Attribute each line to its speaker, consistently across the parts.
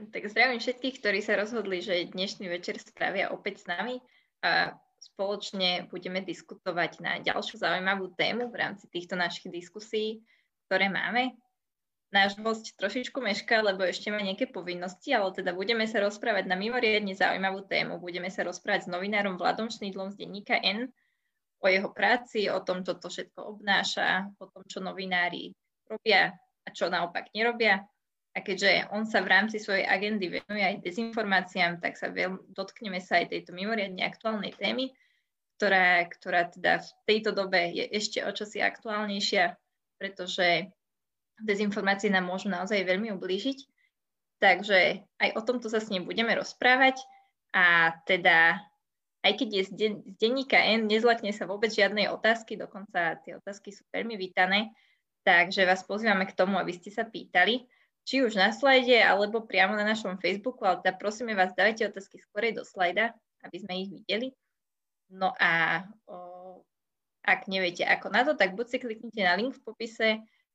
Speaker 1: Tak zdravím všetkých, ktorí sa rozhodli, že dnešný večer spravia opäť s nami a spoločne budeme diskutovať na ďalšiu zaujímavú tému v rámci týchto našich diskusí, ktoré máme. Náš host trošičku meška, lebo ešte má nejaké povinnosti, ale teda budeme sa rozprávať na mimoriadne zaujímavú tému. Budeme sa rozprávať s novinárom Vladom Šnýdlom z denníka N o jeho práci, o tom, čo to všetko obnáša, o tom, čo novinári robia a čo naopak nerobia a keďže on sa v rámci svojej agendy venuje aj dezinformáciám, tak sa veľ, dotkneme sa aj tejto mimoriadne aktuálnej témy, ktorá, ktorá teda v tejto dobe je ešte o čosi aktuálnejšia, pretože dezinformácie nám môžu naozaj veľmi ublížiť. Takže aj o tomto sa s ním budeme rozprávať a teda aj keď je z, den, z denníka N, nezlakne sa vôbec žiadnej otázky, dokonca tie otázky sú veľmi vítané, takže vás pozývame k tomu, aby ste sa pýtali či už na slajde, alebo priamo na našom Facebooku, ale teda prosíme vás, dajte otázky skorej do slajda, aby sme ich videli. No a o, ak neviete ako na to, tak buď si kliknite na link v popise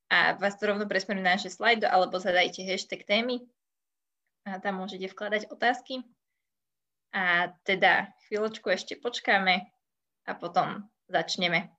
Speaker 1: a vás to rovno presmeruje na naše slajdo, alebo zadajte hashtag témy a tam môžete vkladať otázky. A teda chvíľočku ešte počkáme a potom začneme.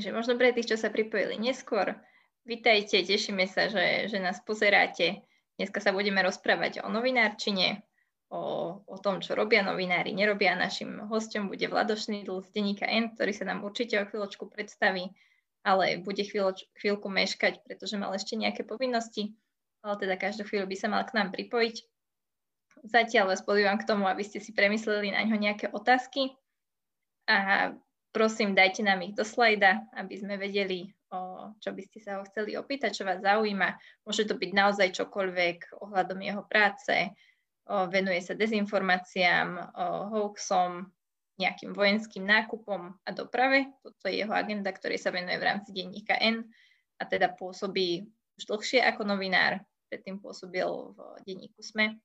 Speaker 1: Takže možno pre tých, čo sa pripojili neskôr, vitajte, tešíme sa, že, že nás pozeráte. Dneska sa budeme rozprávať o novinárčine, o, o tom, čo robia novinári, nerobia. Našim hostom bude Vlado Šnidl z denníka N, ktorý sa nám určite o chvíľočku predstaví, ale bude chvíľoč, chvíľku meškať, pretože mal ešte nejaké povinnosti, ale teda každú chvíľu by sa mal k nám pripojiť. Zatiaľ vás pozývam k tomu, aby ste si premysleli na ňo nejaké otázky a prosím, dajte nám ich do slajda, aby sme vedeli, o, čo by ste sa ho chceli opýtať, čo vás zaujíma. Môže to byť naozaj čokoľvek ohľadom jeho práce, o, venuje sa dezinformáciám, o, hoaxom, nejakým vojenským nákupom a doprave. Toto je jeho agenda, ktorý sa venuje v rámci denníka N a teda pôsobí už dlhšie ako novinár. Predtým pôsobil v denníku SME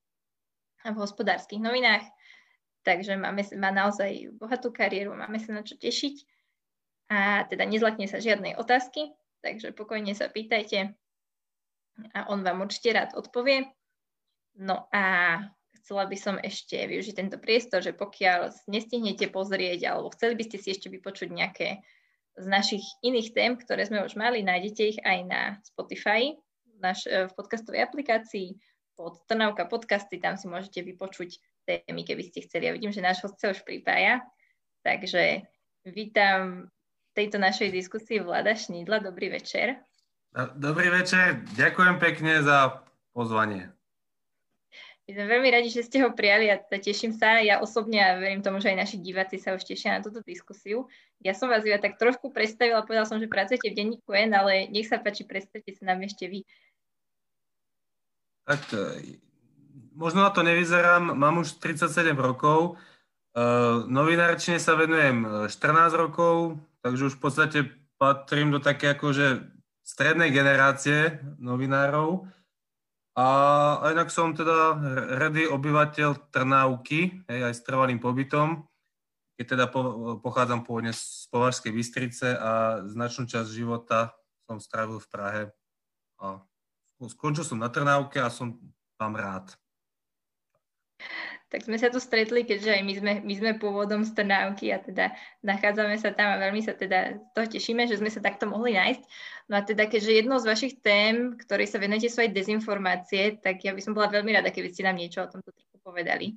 Speaker 1: a v hospodárskych novinách. Takže máme, má naozaj bohatú kariéru, máme sa na čo tešiť. A teda nezlakne sa žiadnej otázky, takže pokojne sa pýtajte a on vám určite rád odpovie. No a chcela by som ešte využiť tento priestor, že pokiaľ nestihnete pozrieť alebo chceli by ste si ešte vypočuť nejaké z našich iných tém, ktoré sme už mali, nájdete ich aj na Spotify, naš, v podcastovej aplikácii pod Trnavka podcasty, tam si môžete vypočuť témy, keby ste chceli. Ja vidím, že náš host sa už pripája, takže vítam v tejto našej diskusii Vlada Šnídla. Dobrý večer.
Speaker 2: Dobrý večer, ďakujem pekne za pozvanie.
Speaker 1: My sme veľmi radi, že ste ho prijali a teším sa. Ja osobne a verím tomu, že aj naši diváci sa už tešia na túto diskusiu. Ja som vás iba tak trošku predstavila, povedal som, že pracujete v denníku N, ale nech sa páči, predstavte sa nám ešte vy.
Speaker 2: Tak možno na to nevyzerám, mám už 37 rokov, uh, novinárčine sa venujem 14 e, rokov, takže už v podstate patrím do také akože strednej generácie novinárov. A inak som teda redý obyvateľ Trnávky, hej, aj s trvalým pobytom, keď teda po, pochádzam pôvodne z Považskej Bystrice a značnú časť života som strávil v Prahe. A skončil som na Trnávke a som tam rád.
Speaker 1: Tak sme sa tu stretli, keďže aj my sme, my sme pôvodom z Trnávky a teda nachádzame sa tam a veľmi sa teda toho tešíme, že sme sa takto mohli nájsť. No a teda keďže jednou z vašich tém, ktorej sa venujete, sú aj dezinformácie, tak ja by som bola veľmi rada, keby ste nám niečo o tomto trochu povedali.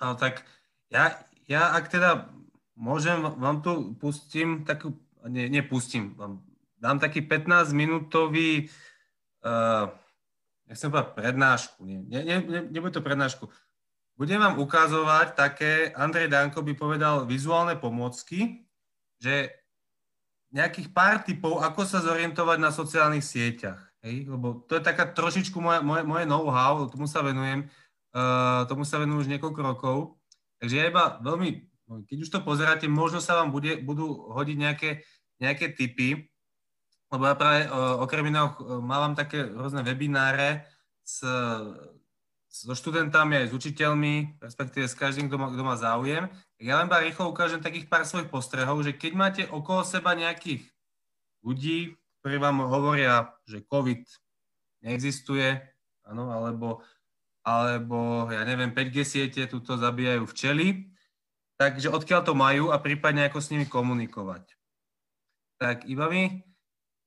Speaker 2: No tak ja, ja ak teda môžem, vám tu pustím takú, nie, nepustím, vám dám taký 15-minútový uh, nechcem povedať prednášku, nie, nie, nie, nebude to prednášku. Budem vám ukazovať také, Andrej Danko by povedal vizuálne pomôcky, že nejakých pár typov, ako sa zorientovať na sociálnych sieťach. hej, lebo to je taká trošičku moje, moje, moje know-how, tomu sa venujem, uh, tomu sa venujem už niekoľko rokov, takže ja iba veľmi, keď už to pozeráte, možno sa vám bude, budú hodiť nejaké, nejaké typy, lebo ja práve uh, okrem iného uh, mávam také rôzne webináre s, so študentami aj s učiteľmi, respektíve s každým, kto má, kto má záujem. Ja len iba rýchlo ukážem takých pár svojich postrehov, že keď máte okolo seba nejakých ľudí, ktorí vám hovoria, že COVID neexistuje, áno, alebo, alebo ja neviem, 5G siete tuto zabíjajú včely, takže odkiaľ to majú a prípadne ako s nimi komunikovať. Tak iba mi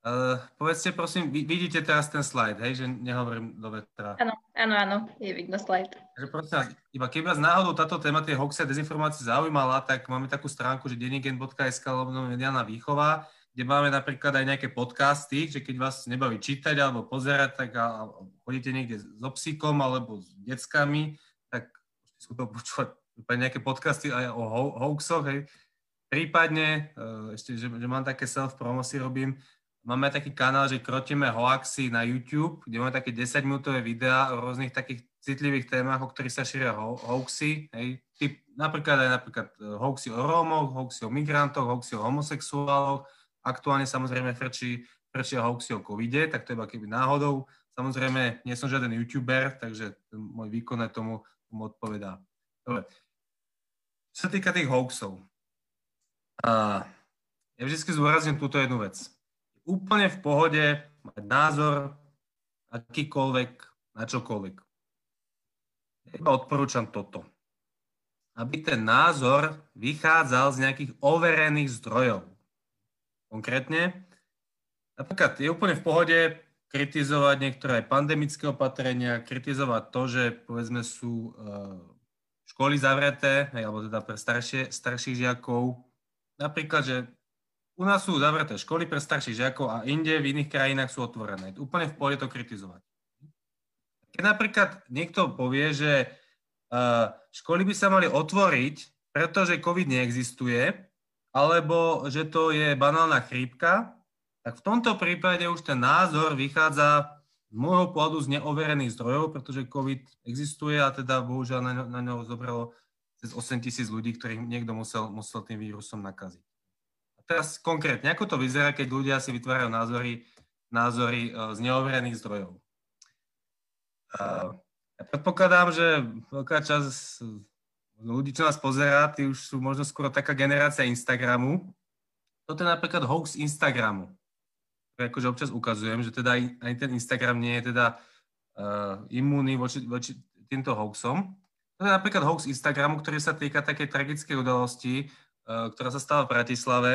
Speaker 2: uh, povedzte prosím, vy, vidíte teraz ten slide, hej, že nehovorím do vetra.
Speaker 1: Áno, áno, áno, je vidno slide.
Speaker 2: Takže prosím vás, iba keby vás náhodou táto téma tie hoaxy a dezinformácie zaujímala, tak máme takú stránku, že denigen.sk mediálna výchova, kde máme napríklad aj nejaké podcasty, že keď vás nebaví čítať alebo pozerať, tak a, a chodíte niekde so psíkom alebo s deckami, tak sú to počúvať nejaké podcasty aj o ho- hoaxoch, hej. Prípadne, uh, ešte, že, že mám také self-promo si robím, máme taký kanál, že krotíme hoaxy na YouTube, kde máme také 10-minútové videá o rôznych takých citlivých témach, o ktorých sa šíria ho- hoaxy, hej. Typ, napríklad aj napríklad e, hoaxy o Rómoch, hoaxy o migrantoch, hoaxy o homosexuáloch, Aktuálne samozrejme frčí, frčia hoaxy o covide, tak to iba keby náhodou. Samozrejme, nie som žiaden youtuber, takže môj výkon tomu, tomu odpovedá. Dobre. Čo sa týka tých hoaxov, a ja vždy zdôrazním túto jednu vec. Úplne v pohode mať názor akýkoľvek na čokoľvek. Iba odporúčam toto. Aby ten názor vychádzal z nejakých overených zdrojov. Konkrétne, napríklad je úplne v pohode kritizovať niektoré aj pandemické opatrenia, kritizovať to, že povedzme sú uh, školy zavreté, alebo teda pre staršie, starších žiakov. Napríklad, že u nás sú zavreté školy pre starších žiakov a inde v iných krajinách sú otvorené. Úplne v pohode to kritizovať. Keď napríklad niekto povie, že uh, školy by sa mali otvoriť, pretože COVID neexistuje, alebo že to je banálna chrípka, tak v tomto prípade už ten názor vychádza z môjho pohľadu z neoverených zdrojov, pretože COVID existuje a teda bohužiaľ na, ňo, na ňo zobralo cez 8 tisíc ľudí, ktorých niekto musel, musel tým vírusom nakaziť. Teraz konkrétne, ako to vyzerá, keď ľudia si vytvárajú názory, názory e, z neoverených zdrojov? Ja predpokladám, že veľká časť ľudí, čo nás pozerá, tí už sú možno skoro taká generácia Instagramu. Toto je napríklad hoax Instagramu. Akože občas ukazujem, že teda aj ten Instagram nie je teda uh, imúnny voči, voči týmto hoaxom. To je napríklad hoax Instagramu, ktorý sa týka takej tragickej udalosti, ktorá sa stala v Bratislave.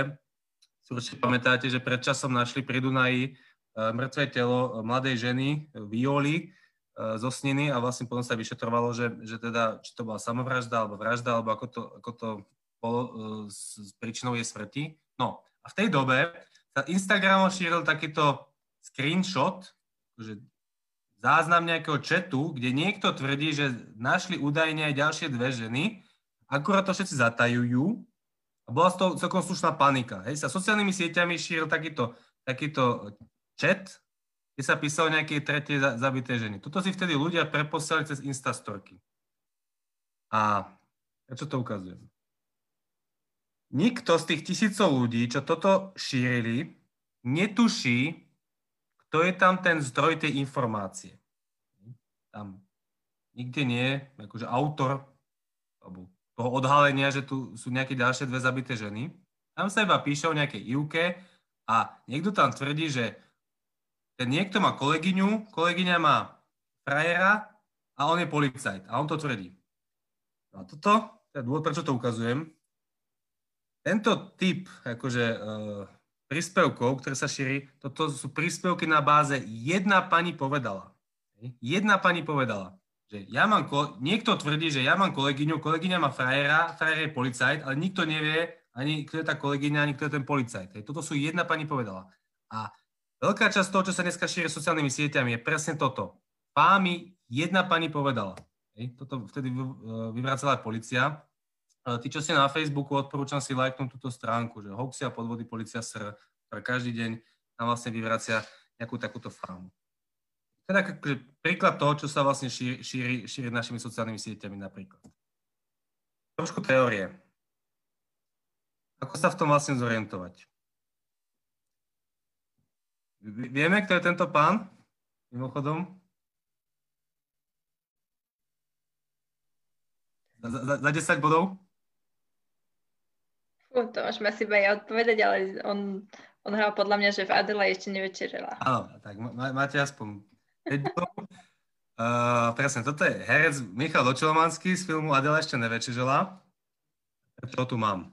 Speaker 2: Si určite pamätáte, že predčasom našli pri Dunaji uh, mŕtve telo mladej ženy Violi, E, zo sniny a vlastne potom sa vyšetrovalo, že, že teda, či to bola samovražda alebo vražda, alebo ako to, ako to bolo e, s, príčinou jej smrti. No a v tej dobe sa Instagram šíril takýto screenshot, že záznam nejakého chatu, kde niekto tvrdí, že našli údajne aj ďalšie dve ženy, akurát to všetci zatajujú a bola z toho celkom slušná panika. Hej, sa sociálnymi sieťami šíril takýto, takýto chat, kde sa písalo nejaké tretie zabité ženy. Toto si vtedy ľudia preposlali cez Instastorky. A prečo to ukazujem? Nikto z tých tisícov ľudí, čo toto šírili, netuší, kto je tam ten zdroj tej informácie. Tam nikde nie je akože autor alebo toho odhalenia, že tu sú nejaké ďalšie dve zabité ženy. Tam sa iba píše o nejakej Ivke a niekto tam tvrdí, že ten niekto má kolegyňu, kolegyňa má frajera a on je policajt a on to tvrdí. No a toto, to je dôvod, prečo to ukazujem. Tento typ akože, uh, príspevkov, ktoré sa šíri, toto sú príspevky na báze jedna pani povedala. Jedna pani povedala, že ja mám, niekto tvrdí, že ja mám kolegyňu, kolegyňa má frajera, frajer je policajt, ale nikto nevie, ani kto je tá kolegyňa, ani kto je ten policajt. Toto sú jedna pani povedala. A Veľká časť toho, čo sa dneska šíri sociálnymi sieťami, je presne toto. Pámi, jedna pani povedala. Hej, toto vtedy e, vyvracala aj policia. Tí, čo ste na Facebooku, odporúčam si lajknúť túto stránku, že hoaxy podvody policia SR, ktorá každý deň nám vlastne vyvracia nejakú takúto fámu. Teda príklad toho, čo sa vlastne šíri, šíri, šíri našimi sociálnymi sieťami napríklad. Trošku teórie. Ako sa v tom vlastne zorientovať? Vieme, kto je tento pán? Mimochodom? Za, za, za 10 bodov?
Speaker 1: Fú, to môžeme si ja odpovedať, ale on, on hral podľa mňa, že v Adela ešte nevečerila.
Speaker 2: Áno, tak má, máte aspoň 5 bodov. Uh, presne, toto je herec Michal Dočelomanský z filmu Adela ešte nevečerila. Čo tu mám?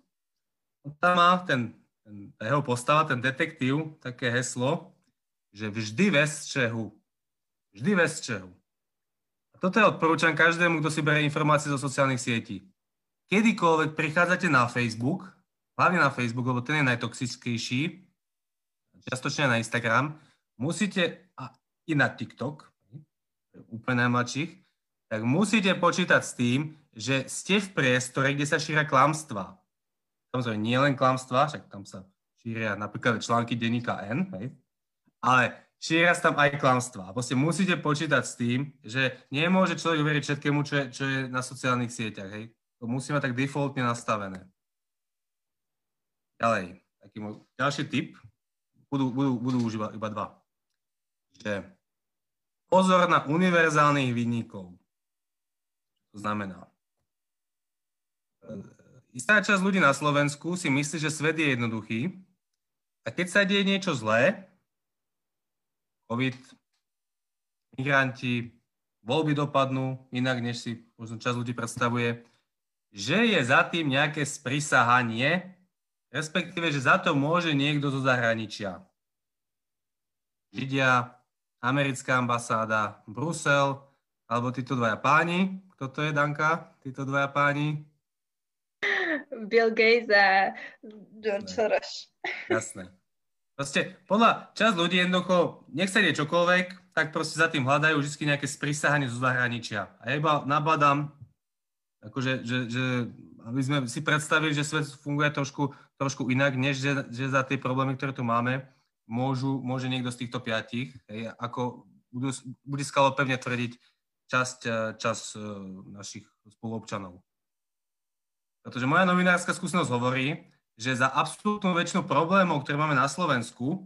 Speaker 2: Tam má ten, ten, jeho postava, ten detektív, také heslo, že vždy bez čehu. Vždy bez čehu. A toto je odporúčam každému, kto si berie informácie zo sociálnych sietí. Kedykoľvek prichádzate na Facebook, hlavne na Facebook, lebo ten je najtoxickejší, čiastočne na Instagram, musíte, i na TikTok, úplne najmladších, tak musíte počítať s tým, že ste v priestore, kde sa šíria klamstvá. Samozrejme, nie len klamstvá, však tam sa šíria napríklad články denníka N, hej? ale šíria sa tam aj klamstvá. Proste musíte počítať s tým, že nemôže človek veriť všetkému, čo je, čo je na sociálnych sieťach. Hej? To musí mať tak defaultne nastavené. Ďalej, taký môj ďalší tip, budú, budú, budú už iba, iba dva. Že pozor na univerzálnych vinníkov. To znamená, istá časť ľudí na Slovensku si myslí, že svet je jednoduchý a keď sa deje niečo zlé, COVID, migranti, voľby dopadnú inak, než si možno časť ľudí predstavuje, že je za tým nejaké sprisahanie, respektíve, že za to môže niekto zo zahraničia. Židia, americká ambasáda, Brusel, alebo títo dvaja páni. Kto to je, Danka? Títo dvaja páni?
Speaker 1: Bill Gates a George Soros.
Speaker 2: Jasné. Proste podľa časť ľudí jednoducho, nech sa ide čokoľvek, tak proste za tým hľadajú vždy nejaké sprísahanie zo zahraničia. A ja iba nabadám, akože, že, že, aby sme si predstavili, že svet funguje trošku, trošku inak, než že, že za tie problémy, ktoré tu máme, môžu, môže niekto z týchto piatich, hej, ako budú, bude skalo pevne tvrdiť časť, časť e, našich spoluobčanov. Pretože moja novinárska skúsenosť hovorí, že za absolútnu väčšinu problémov, ktoré máme na Slovensku,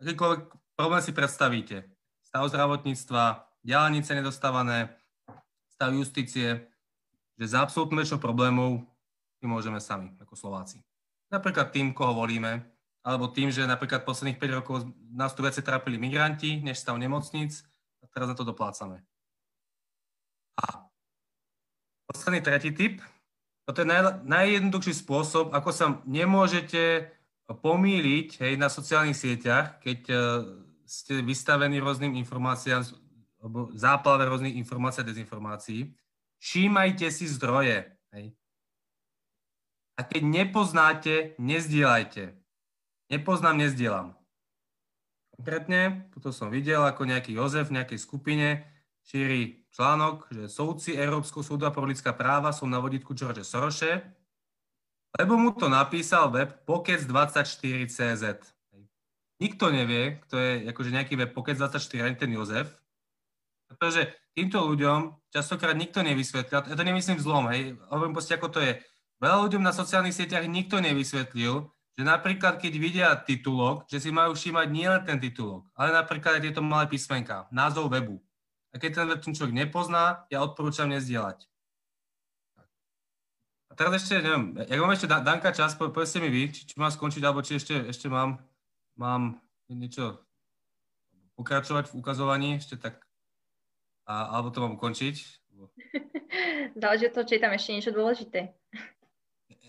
Speaker 2: akýkoľvek problém si predstavíte, stav zdravotníctva, diálnice nedostávané, stav justície, že za absolútnu väčšinu problémov my môžeme sami, ako Slováci. Napríklad tým, koho volíme, alebo tým, že napríklad posledných 5 rokov nás tu viacej trápili migranti, než stav nemocníc, a teraz na to doplácame. A posledný tretí typ, toto je naj, najjednoduchší spôsob, ako sa nemôžete pomýliť hej, na sociálnych sieťach, keď uh, ste vystavení rôznym informáciám, alebo záplave rôznych informácií a dezinformácií. Všímajte si zdroje. Hej. A keď nepoznáte, nezdielajte. Nepoznám, nezdielam. Konkrétne, toto som videl, ako nejaký Jozef v nejakej skupine šíri článok, že soudci Európskeho súdu a pro lidská práva sú na vodítku George Soroše, lebo mu to napísal web Pokec24CZ. Nikto nevie, kto je akože nejaký web Pokec24, ani ten Jozef, pretože týmto ľuďom častokrát nikto nevysvetlil, ja to nemyslím zlom, hej, hovorím proste, ako to je. Veľa ľuďom na sociálnych sieťach nikto nevysvetlil, že napríklad, keď vidia titulok, že si majú všímať nielen ten titulok, ale napríklad aj tieto malé písmenka, názov webu. A keď ten web ten človek nepozná, ja odporúčam nezdieľať. A teraz ešte, neviem, ja mám ešte Danka čas, po, povedzte mi vy, či, či mám skončiť, alebo či ešte, ešte mám, mám niečo pokračovať v ukazovaní, ešte tak, a, alebo to mám ukončiť.
Speaker 1: Záleží to, či je tam ešte niečo dôležité.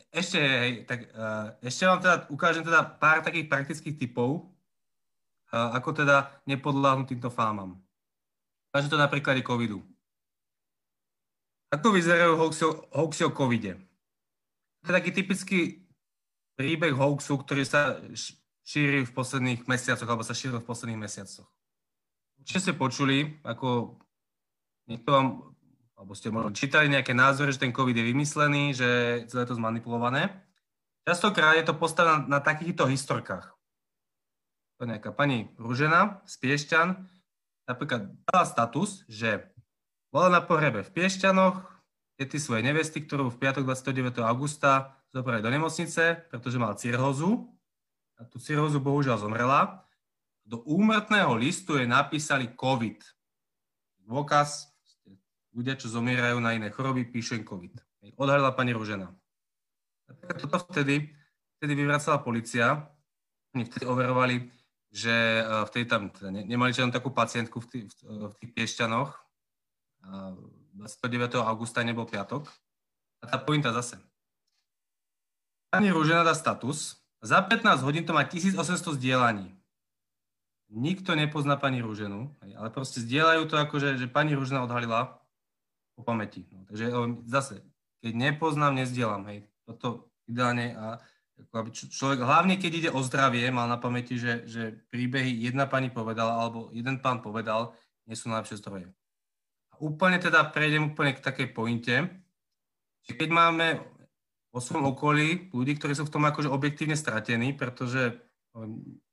Speaker 2: Ešte, hej, tak uh, ešte vám teda ukážem teda pár takých praktických typov, uh, ako teda nepodláhnuť týmto fámam. Ukážem to na príklade covidu. Ako vyzerajú hoaxy, hoaxy o covide? To je taký typický príbeh hoaxu, ktorý sa šíri v posledných mesiacoch, alebo sa šíril v posledných mesiacoch. Určite ste počuli, ako niekto vám, alebo ste možno čítali nejaké názory, že ten COVID je vymyslený, že celé to zmanipulované. Častokrát je to postavené na, takýchto historkách. To je nejaká pani Ružena z Piešťan, napríklad dala status, že bola na pohrebe v Piešťanoch, tety svojej nevesty, ktorú v piatok 29. augusta zobrali do nemocnice, pretože mal cirhózu. A tú cirhózu bohužiaľ zomrela. Do úmrtného listu jej napísali COVID. Dôkaz, ľudia, čo zomierajú na iné choroby, píšu im COVID. Odhalila pani Ružena. Toto vtedy, vtedy vyvracala policia. Oni vtedy overovali, že e, vtedy tam teda nemali žiadnu takú pacientku v tých, v tých Piešťanoch. 29. augusta nebol piatok. A tá pointa zase. Pani Rúžena dá status. Za 15 hodín to má 1800 zdieľaní. Nikto nepozná pani Rúženu, ale proste zdieľajú to ako, že, pani Rúžena odhalila po pamäti. No, takže zase, keď nepoznám, nezdielam. Hej. Toto ideálne a ako aby človek, hlavne keď ide o zdravie, mal na pamäti, že, že príbehy jedna pani povedala alebo jeden pán povedal, nie sú najlepšie zdroje úplne teda prejdem úplne k takej pointe, že keď máme vo svojom okolí ľudí, ktorí sú v tom akože objektívne stratení, pretože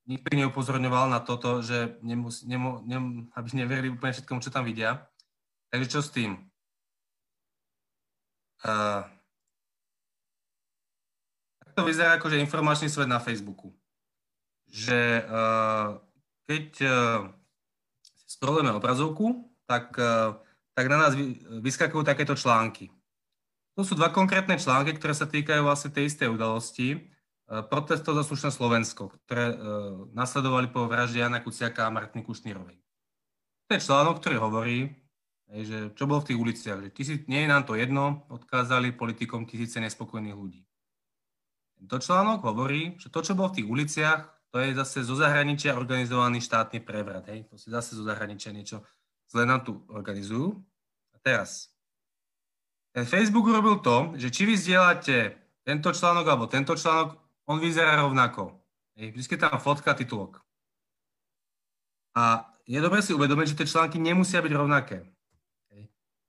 Speaker 2: nikto neupozorňoval na toto, že nemus, nemu, nem, aby neverili úplne všetkomu, čo tam vidia. Takže čo s tým? Uh, to vyzerá akože informačný svet na Facebooku. Že uh, keď uh, scrollujeme obrazovku, tak uh, tak na nás vyskakujú takéto články. To sú dva konkrétne články, ktoré sa týkajú vlastne tej istej udalosti. E, protestov za slušné Slovensko, ktoré e, nasledovali po vražde Jana Kuciaka a Martiny Kušnírovej. To je článok, ktorý hovorí, že čo bolo v tých uliciach, že tisíc, nie je nám to jedno, odkázali politikom tisíce nespokojných ľudí. Tento článok hovorí, že to, čo bolo v tých uliciach, to je zase zo zahraničia organizovaný štátny prevrat. Hej? To si zase zo zahraničia niečo zle nám tu organizujú. A teraz, ten Facebook urobil to, že či vy zdieľate tento článok alebo tento článok, on vyzerá rovnako. Vždy je tam fotka, titulok. A je dobré si uvedomiť, že tie články nemusia byť rovnaké.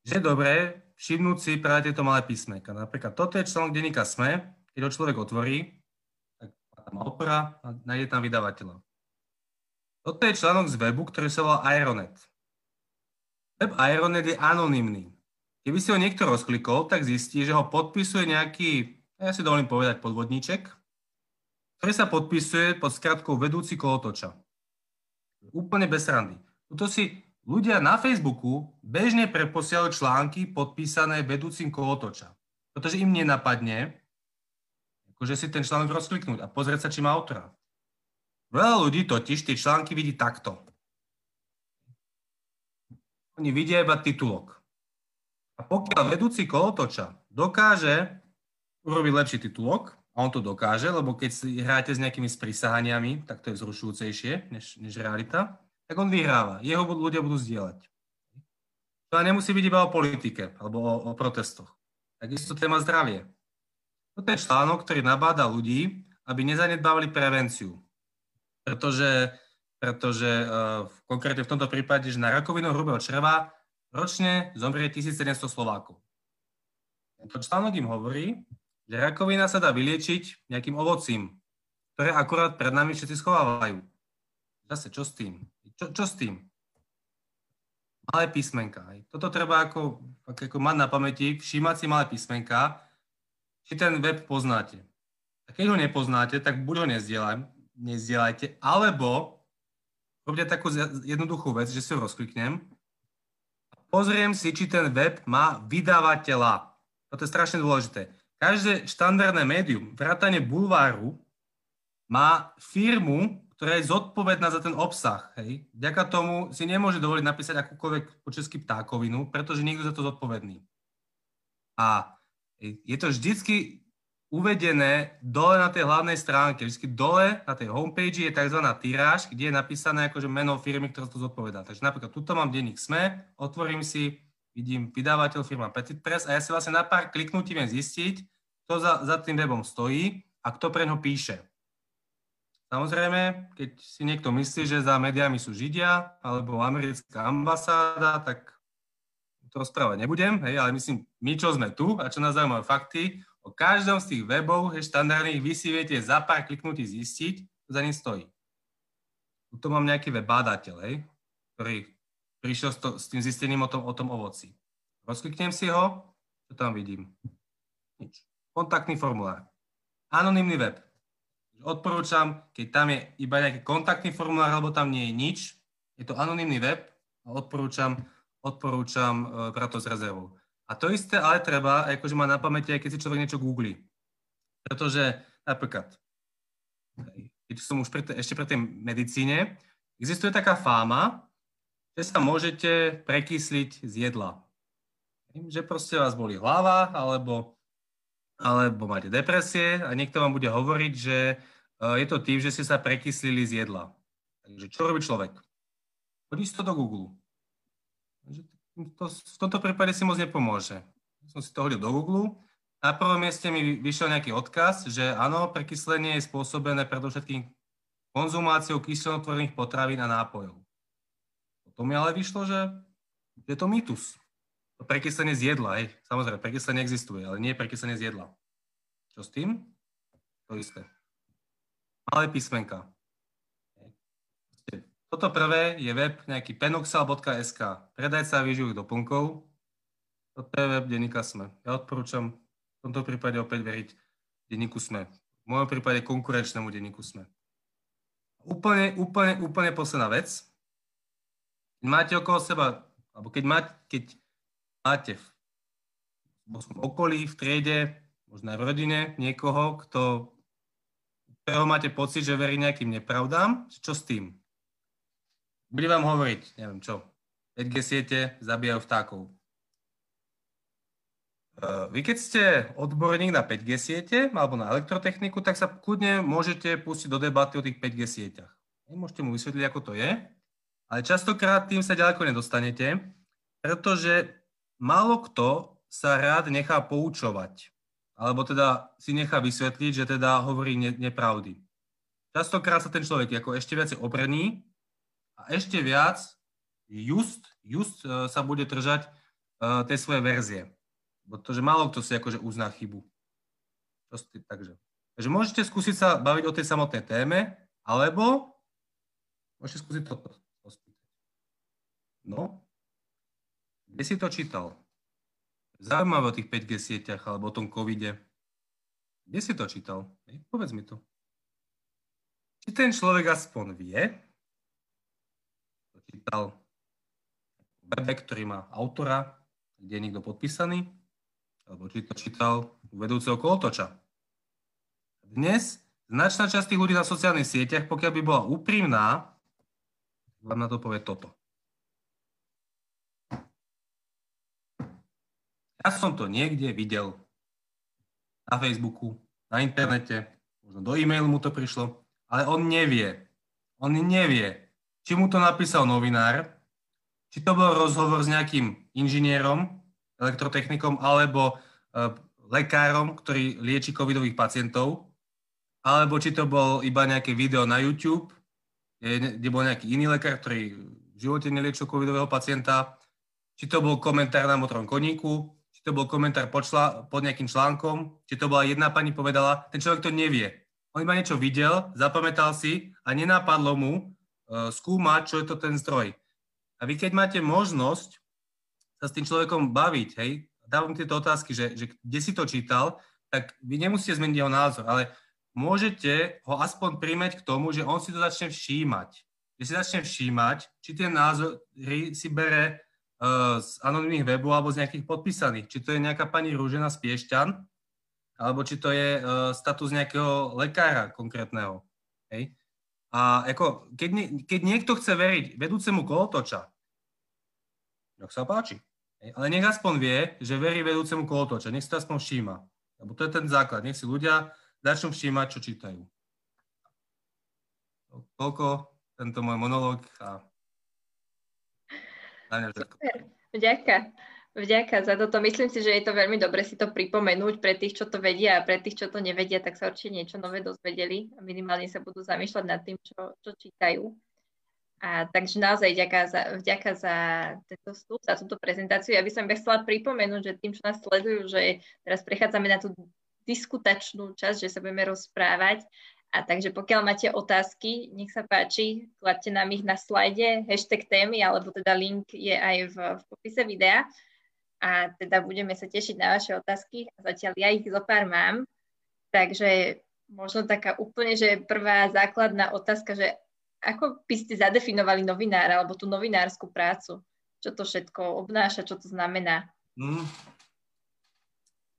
Speaker 2: Že je dobré všimnúť si práve tieto malé písmenka. Napríklad toto je článok denníka SME, keď ho človek otvorí, tak má tam autora a nájde tam vydavateľa. Toto je článok z webu, ktorý sa volá Aeronet. Web Aeronet je anonymný. Keby si ho niekto rozklikol, tak zistí, že ho podpisuje nejaký, ja si dovolím povedať, podvodníček, ktorý sa podpisuje pod skratkou vedúci kolotoča. Úplne bez randy. Tuto si ľudia na Facebooku bežne preposielajú články podpísané vedúcim kolotoča. Pretože im nenapadne, akože si ten článok rozkliknúť a pozrieť sa, či má autora. Veľa ľudí totiž tie články vidí takto. Oni vidia iba titulok. A pokiaľ vedúci kolotoča dokáže urobiť lepší titulok, a on to dokáže, lebo keď si hráte s nejakými sprisahaniami, tak to je zrušujúcejšie než, než realita, tak on vyhráva. Jeho ľudia budú zdieľať. To nemusí byť iba o politike alebo o, o protestoch. Takisto téma zdravie. Toto je článok, ktorý nabáda ľudí, aby nezanedbávali prevenciu. Pretože pretože uh, konkrétne v tomto prípade, že na rakovinu hrubého čreva ročne zomrie 1700 Slovákov. Tento článok im hovorí, že rakovina sa dá vyliečiť nejakým ovocím, ktoré akurát pred nami všetci schovávajú. Zase, čo s tým? Čo, čo s tým? Malé písmenka. Hej. Toto treba ako, ako mať na pamäti, všímať si malé písmenka, či ten web poznáte. A keď ho nepoznáte, tak buď ho nezdieľajte, alebo robia takú jednoduchú vec, že si ho rozkliknem. Pozriem si, či ten web má vydavateľa. Toto je strašne dôležité. Každé štandardné médium, vrátane bulváru, má firmu, ktorá je zodpovedná za ten obsah. Hej. Vďaka tomu si nemôže dovoliť napísať akúkoľvek po česky ptákovinu, pretože niekto za to zodpovedný. A je to vždycky uvedené dole na tej hlavnej stránke. Vždy dole na tej homepage je tzv. tiráž, kde je napísané akože meno firmy, ktorá to zodpovedá. Takže napríklad tuto mám denník SME, otvorím si, vidím vydávateľ firma Petit Press a ja si vlastne na pár kliknutí viem zistiť, kto za, za tým webom stojí a kto pre ňo píše. Samozrejme, keď si niekto myslí, že za médiami sú Židia alebo americká ambasáda, tak to rozprávať nebudem, hej, ale myslím, my čo sme tu a čo nás zaujímajú fakty, O každom z tých webov hej, štandardných vy si viete za pár kliknutí zistiť, čo za ním stojí. Tu mám nejaký web bádateľ, hej, ktorý prišiel s, to, s tým zistením o tom, o tom ovoci. Rozkliknem si ho, čo tam vidím? Nič. Kontaktný formulár. Anonymný web. Odporúčam, keď tam je iba nejaký kontaktný formulár, alebo tam nie je nič, je to anonymný web a odporúčam, odporúčam uh, brať to s rezervou. A to isté ale treba, akože má na pamäti, keď si človek niečo googli. Pretože napríklad, keď som už pri te, ešte pri tej medicíne, existuje taká fáma, že sa môžete prekysliť z jedla. Že proste vás boli hlava, alebo, alebo máte depresie a niekto vám bude hovoriť, že e, je to tým, že ste sa prekyslili z jedla. Takže čo robí človek? Hodí to do Google. To, v tomto prípade si moc nepomôže. Som si to hodil do Google na prvom mieste mi vyšiel nejaký odkaz, že áno, prekyslenie je spôsobené predovšetkým konzumáciou kyselotvorných potravín a nápojov. Potom mi ale vyšlo, že je to mýtus. Prekyslenie z jedla, hej. Samozrejme, prekyslenie existuje, ale nie prekyslenie z jedla. Čo s tým? To isté. Malé písmenka. Toto prvé je web nejaký penoxal.sk. Predajca výživových doplnkov. Toto je web denníka SME. Ja odporúčam v tomto prípade opäť veriť denníku SME. V mojom prípade konkurenčnému denníku SME. Úplne, úplne, úplne posledná vec. Keď máte okolo seba, alebo keď máte, keď máte v, v okolí, v triede, možno aj v rodine niekoho, kto, ktorého máte pocit, že verí nejakým nepravdám, čo s tým? Bude vám hovoriť, neviem čo, 5G siete zabíjajú vtákov. Eh, vy keď ste odborník na 5G siete alebo na elektrotechniku, tak sa kľudne môžete pustiť do debaty o tých 5G sieťach. Môžete mu vysvetliť, ako to je, ale častokrát tým sa ďaleko nedostanete, pretože málo kto sa rád nechá poučovať, alebo teda si nechá vysvetliť, že teda hovorí ne- nepravdy. Častokrát sa ten človek ako ešte viac oprený a ešte viac just, just uh, sa bude držať uh, tej svojej verzie. Pretože málo kto si akože uzná chybu. Takže. Takže môžete skúsiť sa baviť o tej samotnej téme, alebo môžete skúsiť toto. No, kde si to čítal? Zaujímavé o tých 5G sieťach alebo o tom covide. Kde si to čítal? Povedz mi to. Či ten človek aspoň vie, to čítal webe, ktorý má autora, kde je niekto podpísaný, alebo či to čítal vedúceho kolotoča. Dnes značná časť tých ľudí na sociálnych sieťach, pokiaľ by bola úprimná, vám na to povie toto. Ja som to niekde videl na Facebooku, na internete, možno do e-mailu mu to prišlo, ale on nevie. On nevie, či mu to napísal novinár, či to bol rozhovor s nejakým inžinierom, elektrotechnikom alebo uh, lekárom, ktorý lieči covidových pacientov, alebo či to bol iba nejaké video na YouTube, kde, kde bol nejaký iný lekár, ktorý v živote neliečil covidového pacienta, či to bol komentár na motrom koníku, to bol komentár pod, člá, pod nejakým článkom, či to bola jedna pani povedala, ten človek to nevie. On iba niečo videl, zapamätal si a nenápadlo mu uh, skúmať, čo je to ten zdroj. A vy keď máte možnosť sa s tým človekom baviť, hej, dávam tieto otázky, že, že kde si to čítal, tak vy nemusíte zmeniť jeho názor, ale môžete ho aspoň príjmeť k tomu, že on si to začne všímať. Že si začne všímať, či tie názory si bere z anonimných webov alebo z nejakých podpísaných. Či to je nejaká pani Rúžena z Piešťan, alebo či to je uh, status nejakého lekára konkrétneho. Hej? A ako, keď, nie, keď niekto chce veriť vedúcemu kolotoča, tak sa páči. Ale nech aspoň vie, že verí vedúcemu kolotoča. Nech si to aspoň všíma. Lebo to je ten základ. Nech si ľudia začnú všímať, čo čítajú. Toľko tento môj monológ a.
Speaker 1: Vďaka. Vďaka za toto. Myslím si, že je to veľmi dobre si to pripomenúť pre tých, čo to vedia a pre tých, čo to nevedia, tak sa určite niečo nové dozvedeli a minimálne sa budú zamýšľať nad tým, čo, čo čítajú. A takže naozaj vďaka za, vďaka za tento vstup, za túto prezentáciu. Ja by som chcela pripomenúť, že tým, čo nás sledujú, že teraz prechádzame na tú diskutačnú časť, že sa budeme rozprávať A takže pokiaľ máte otázky, nech sa páči, kladte nám ich na slajde, hashtag témy, alebo teda link je aj v, v popise videa. A teda budeme sa tešiť na vaše otázky. A zatiaľ ja ich zo pár mám. Takže možno taká úplne, že prvá základná otázka, že ako by ste zadefinovali novinára alebo tú novinárskú prácu? Čo to všetko obnáša, čo to znamená? Mm.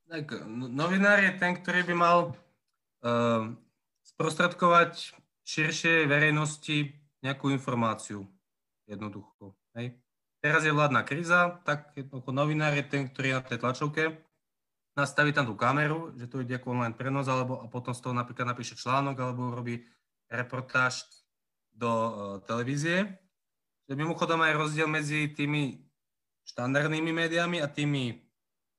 Speaker 2: Tak no, novinár je ten, ktorý by mal uh, sprostredkovať širšej verejnosti nejakú informáciu. Jednoducho. Hej. Teraz je vládna kríza, tak jednoducho novinár je ten, ktorý na tej tlačovke nastaví tam tú kameru, že to ide ako online prenos, alebo a potom z toho napríklad napíše článok, alebo robí reportáž do uh, televízie. Že mimochodom aj rozdiel medzi tými štandardnými médiami a tými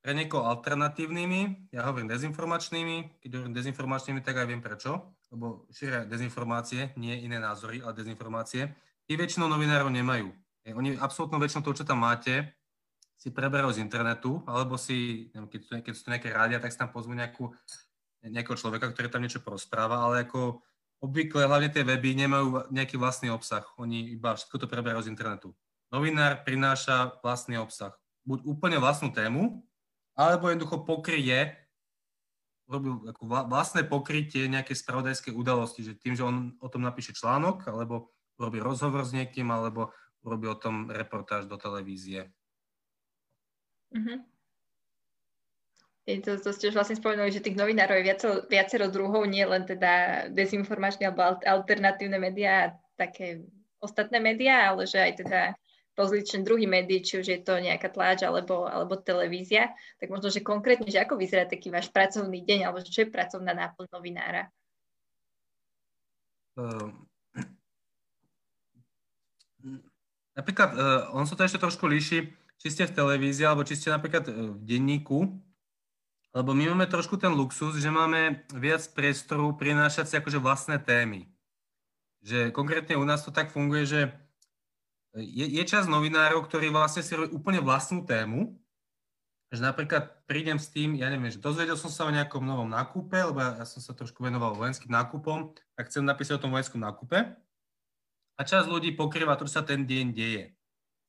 Speaker 2: pre niekoho alternatívnymi, ja hovorím dezinformačnými, keď hovorím dezinformačnými, tak aj viem prečo lebo šíria dezinformácie, nie iné názory, ale dezinformácie, tí väčšinou novinárov nemajú. Oni absolútno väčšinou to, čo tam máte, si preberajú z internetu, alebo si, neviem, keď, sú, keď sú to nejaké rádia, tak si tam pozvú nejakú, nejakého človeka, ktorý tam niečo porozpráva, ale ako obvykle, hlavne tie weby, nemajú nejaký vlastný obsah. Oni iba všetko to preberajú z internetu. Novinár prináša vlastný obsah. Buď úplne vlastnú tému, alebo jednoducho pokrie robil ako vlastné pokrytie nejakej spravodajskej udalosti, že tým, že on o tom napíše článok, alebo robí rozhovor s niekým, alebo robí o tom reportáž do televízie.
Speaker 1: Uh-huh. To, to ste už vlastne spomenuli, že tých novinárov je viacero, viacero druhov, nie len teda dezinformačné alebo alternatívne médiá také ostatné médiá, ale že aj teda rozličné druhy médií, či už je to nejaká tláč alebo, alebo televízia, tak možno, že konkrétne, že ako vyzerá taký váš pracovný deň, alebo čo je pracovná náplň novinára? Uh,
Speaker 2: napríklad, uh, on sa to ešte trošku líši, či ste v televízii, alebo či ste napríklad uh, v denníku, lebo my máme trošku ten luxus, že máme viac priestoru prinášať si akože vlastné témy. Že konkrétne u nás to tak funguje, že je, je čas novinárov, ktorí vlastne si robí úplne vlastnú tému, že napríklad prídem s tým, ja neviem, že dozvedel som sa o nejakom novom nákupe, lebo ja, ja som sa trošku venoval vojenským nákupom, tak chcem napísať o tom vojenskom nákupe. A čas ľudí pokrýva to, čo sa ten deň deje.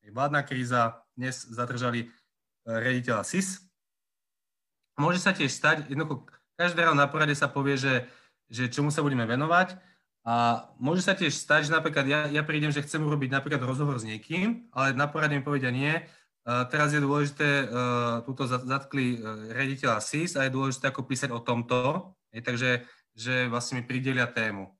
Speaker 2: Vládna kríza, dnes zadržali e, rediteľa SIS. Môže sa tiež stať, jednoducho, každé ráno na porade sa povie, že, že čomu sa budeme venovať a môže sa tiež stať, že napríklad ja, ja prídem, že chcem urobiť napríklad rozhovor s niekým, ale na porade mi povedia nie, uh, teraz je dôležité, uh, túto zatkli uh, rediteľa SIS a je dôležité ako písať o tomto, je, takže že vlastne mi pridelia tému.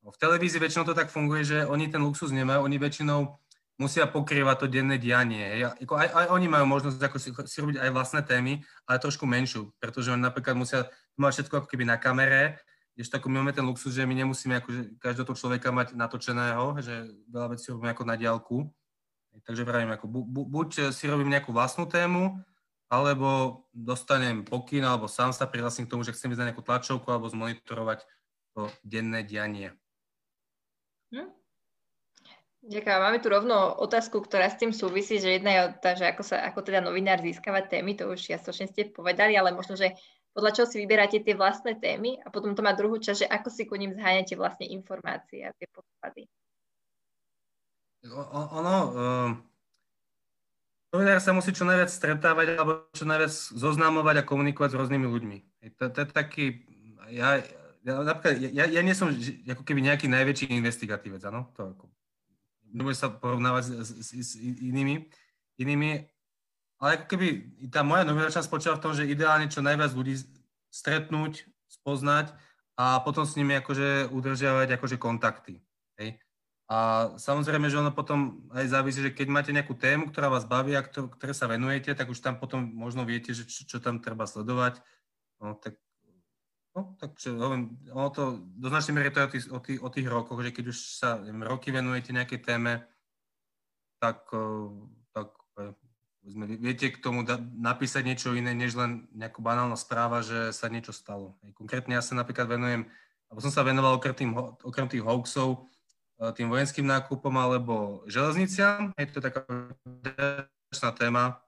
Speaker 2: V televízii väčšinou to tak funguje, že oni ten luxus nemajú, oni väčšinou musia pokrývať to denné dianie. Ja, ako aj, aj oni majú možnosť ako si, si robiť aj vlastné témy, ale trošku menšiu, pretože oni napríklad musia mať všetko ako keby na kamere, ešte ako my máme ten luxus, že my nemusíme akože každého toho človeka mať natočeného, že veľa vecí robíme ako na diálku. Takže vravím, ako bu, bu, buď si robím nejakú vlastnú tému, alebo dostanem pokyn, alebo sám sa prihlasím k tomu, že chcem ísť na nejakú tlačovku alebo zmonitorovať to denné dianie. Hm?
Speaker 1: Ďakujem. Máme tu rovno otázku, ktorá s tým súvisí, že jedna je tá, že ako, sa, ako teda novinár získava témy, to už jasne ste povedali, ale možno, že podľa čoho si vyberáte tie vlastné témy a potom to má druhú časť, že ako si ku ním zháňate vlastne informácie a tie podklady.
Speaker 2: Ono, uh, novinár sa musí čo najviac stretávať alebo čo najviac zoznamovať a komunikovať s rôznymi ľuďmi. To, je taký, ja, ja, napríklad, ja, ja nie som ako keby nejaký najväčší investigatívec, áno, to ako, sa porovnávať s, s, s inými, inými, ale ako keby tá moja novinárčina spočíva v tom, že ideálne čo najviac ľudí stretnúť, spoznať a potom s nimi akože udržiavať akože kontakty. Hej. A samozrejme, že ono potom aj závisí, že keď máte nejakú tému, ktorá vás baví a ktoré sa venujete, tak už tam potom možno viete, že čo, čo tam treba sledovať. No, tak, no, takže hovorím, ono to do značnej miery to je o tých, o, tých, o tých rokoch, že keď už sa neviem, roky venujete nejakej téme, tak, Povedzme, viete k tomu da- napísať niečo iné, než len nejakú banálna správa, že sa niečo stalo. Konkrétne ja sa napríklad venujem, alebo som sa venoval okrem, tým, okrem tých hoaxov, e, tým vojenským nákupom alebo železniciam. Je to taká téma,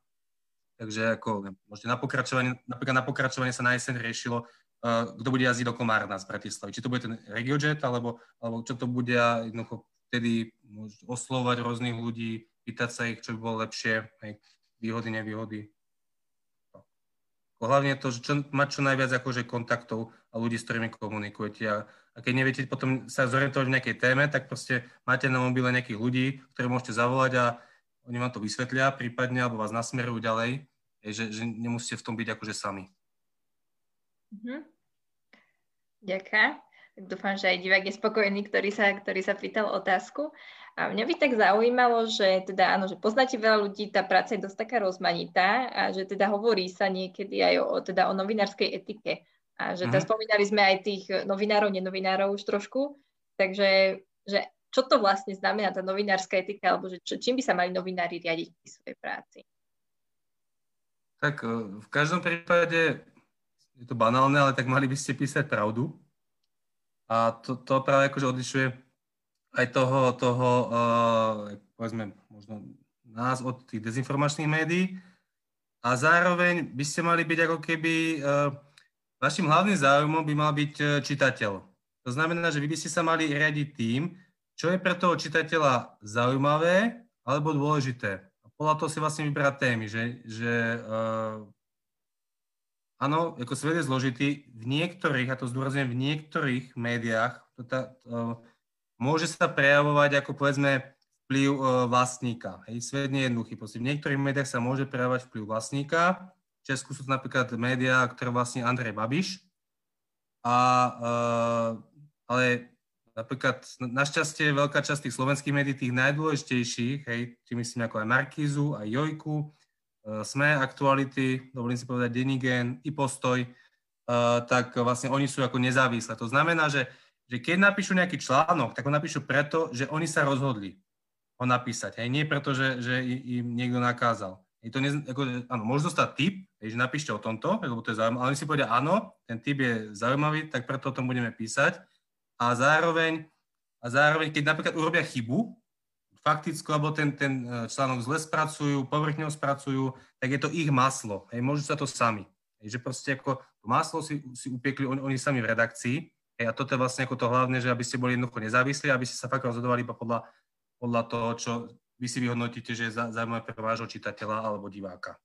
Speaker 2: takže ako, môžete na pokračovanie, napríklad na pokračovanie sa na jeseň riešilo, kto bude jazdiť do Komárna z Bratislavy. Či to bude ten regiojet, alebo, alebo čo to bude jednoducho vtedy oslovať rôznych ľudí, pýtať sa ich, čo by bolo lepšie, hej, výhody, nevýhody. Hlavne to, že čo, mať čo najviac akože kontaktov a ľudí, s ktorými komunikujete. A, a keď neviete potom sa zorientovať v nejakej téme, tak proste máte na mobile nejakých ľudí, ktoré môžete zavolať a oni vám to vysvetlia prípadne, alebo vás nasmerujú ďalej, že, že nemusíte v tom byť akože sami.
Speaker 1: Mm-hmm. Ďakujem. Dúfam, že aj divák je spokojný, ktorý sa, ktorý sa pýtal otázku. A mňa by tak zaujímalo, že teda áno, že poznáte veľa ľudí, tá práca je dosť taká rozmanitá a že teda hovorí sa niekedy aj o, teda o novinárskej etike. A že teda mm-hmm. spomínali sme aj tých novinárov, nenovinárov už trošku. Takže že čo to vlastne znamená tá novinárska etika, alebo že čo, čím by sa mali novinári riadiť pri svojej práci?
Speaker 2: Tak e, v každom prípade je to banálne, ale tak mali by ste písať pravdu. A to, to práve akože odlišuje aj toho, toho uh, povedzme, možno nás od tých dezinformačných médií. A zároveň by ste mali byť ako keby, uh, vašim hlavným záujmom by mal byť uh, čitateľ. To znamená, že vy by ste sa mali riadiť tým, čo je pre toho čitateľa zaujímavé alebo dôležité. A podľa toho si vlastne vybrať témy, že, že uh, Áno, ako svet je zložitý. V niektorých, a to zdôrazňujem, v niektorých médiách to tá, to, môže sa prejavovať ako povedzme vplyv uh, vlastníka. Hej, svet nie je jednoduchý. V niektorých médiách sa môže prejavovať vplyv vlastníka. V Česku sú to napríklad médiá, ktoré vlastní Andrej Babiš. A, uh, ale napríklad našťastie veľká časť tých slovenských médií, tých najdôležitejších, hej, tým myslím ako aj Markízu, aj Jojku, SME, aktuality, dovolím si povedať Denigen i Postoj, eh, tak vlastne oni sú ako nezávislé. To znamená, že, že keď napíšu nejaký článok, tak ho napíšu preto, že oni sa rozhodli ho napísať. Hej. Nie preto, že, že im niekto nakázal. Je to ne, ako, áno, môžu dostať tip, hej, že napíšte o tomto, lebo to je zaujímavé, ale oni si povedia, áno, ten tip je zaujímavý, tak preto o tom budeme písať. A zároveň, a zároveň keď napríklad urobia chybu, faktickú, alebo ten, ten e, článok zle spracujú, povrchňou spracujú, tak je to ich maslo. Hej, môžu sa to sami. Hej, že proste ako maslo si, si upiekli oni, oni sami v redakcii. Hej, a toto je vlastne ako to hlavné, že aby ste boli jednoducho nezávislí, aby ste sa fakt rozhodovali iba podľa, podľa toho, čo vy si vyhodnotíte, že je zaujímavé pre vášho čitateľa alebo diváka.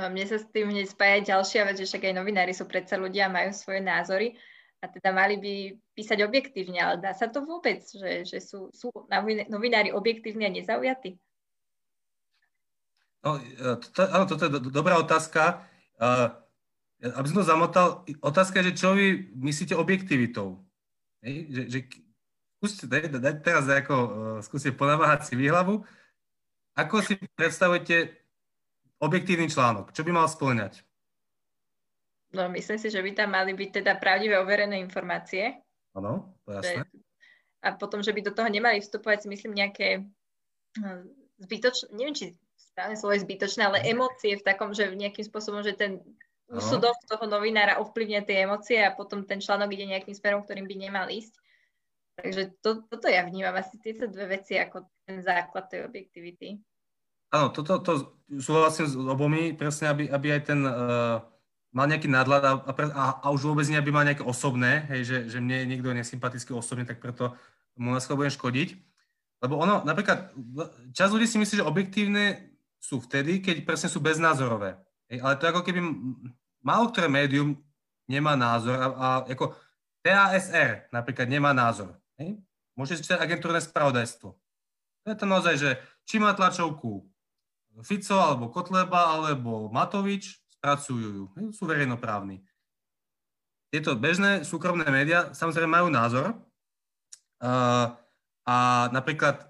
Speaker 1: A mne sa s tým hneď spája ďalšia vec, že však aj novinári sú predsa ľudia, majú svoje názory a teda mali by písať objektívne, ale dá sa to vôbec, že, že sú, sú novinári objektívni a nezaujatí?
Speaker 2: No, e, to, áno, toto je do, dobrá otázka. Uh, aby som to zamotal, otázka je, že čo vy myslíte objektivitou? Hej? Že, že, skúste, daj, daj, teraz ako, uh, skúste ponaváhať si výhlavu. Ako si predstavujete objektívny článok? Čo by mal splňať?
Speaker 1: No, myslím si, že by tam mali byť teda pravdivé overené informácie.
Speaker 2: Áno, to jasné.
Speaker 1: A potom, že by do toho nemali vstupovať, si myslím, nejaké hm, zbytočné, neviem, či správne slovo je zbytočné, ale emócie v takom, že nejakým spôsobom, že ten úsudok toho novinára ovplyvňuje tie emócie a potom ten článok ide nejakým smerom, ktorým by nemal ísť. Takže to, toto ja vnímam asi tieto dve veci ako ten základ tej objektivity.
Speaker 2: Áno, toto to súhlasím s obomi, presne, aby, aby aj ten uh, mal nejaký nadhľad a, a, a už vôbec nie, aby mal nejaké osobné, hej, že, že mne niekto je nesympatický osobne, tak preto mu na budem škodiť. Lebo ono, napríklad, čas ľudí si myslí, že objektívne sú vtedy, keď presne sú beznázorové. Hej, ale to ako keby málo ktoré médium nemá názor a, a ako TASR napríklad nemá názor. Hej? Môžete čítať agentúrne spravodajstvo. To je to naozaj, že či má tlačovku Fico, alebo Kotleba, alebo Matovič, pracujú, sú verejnoprávni. Tieto bežné súkromné médiá samozrejme majú názor uh, a napríklad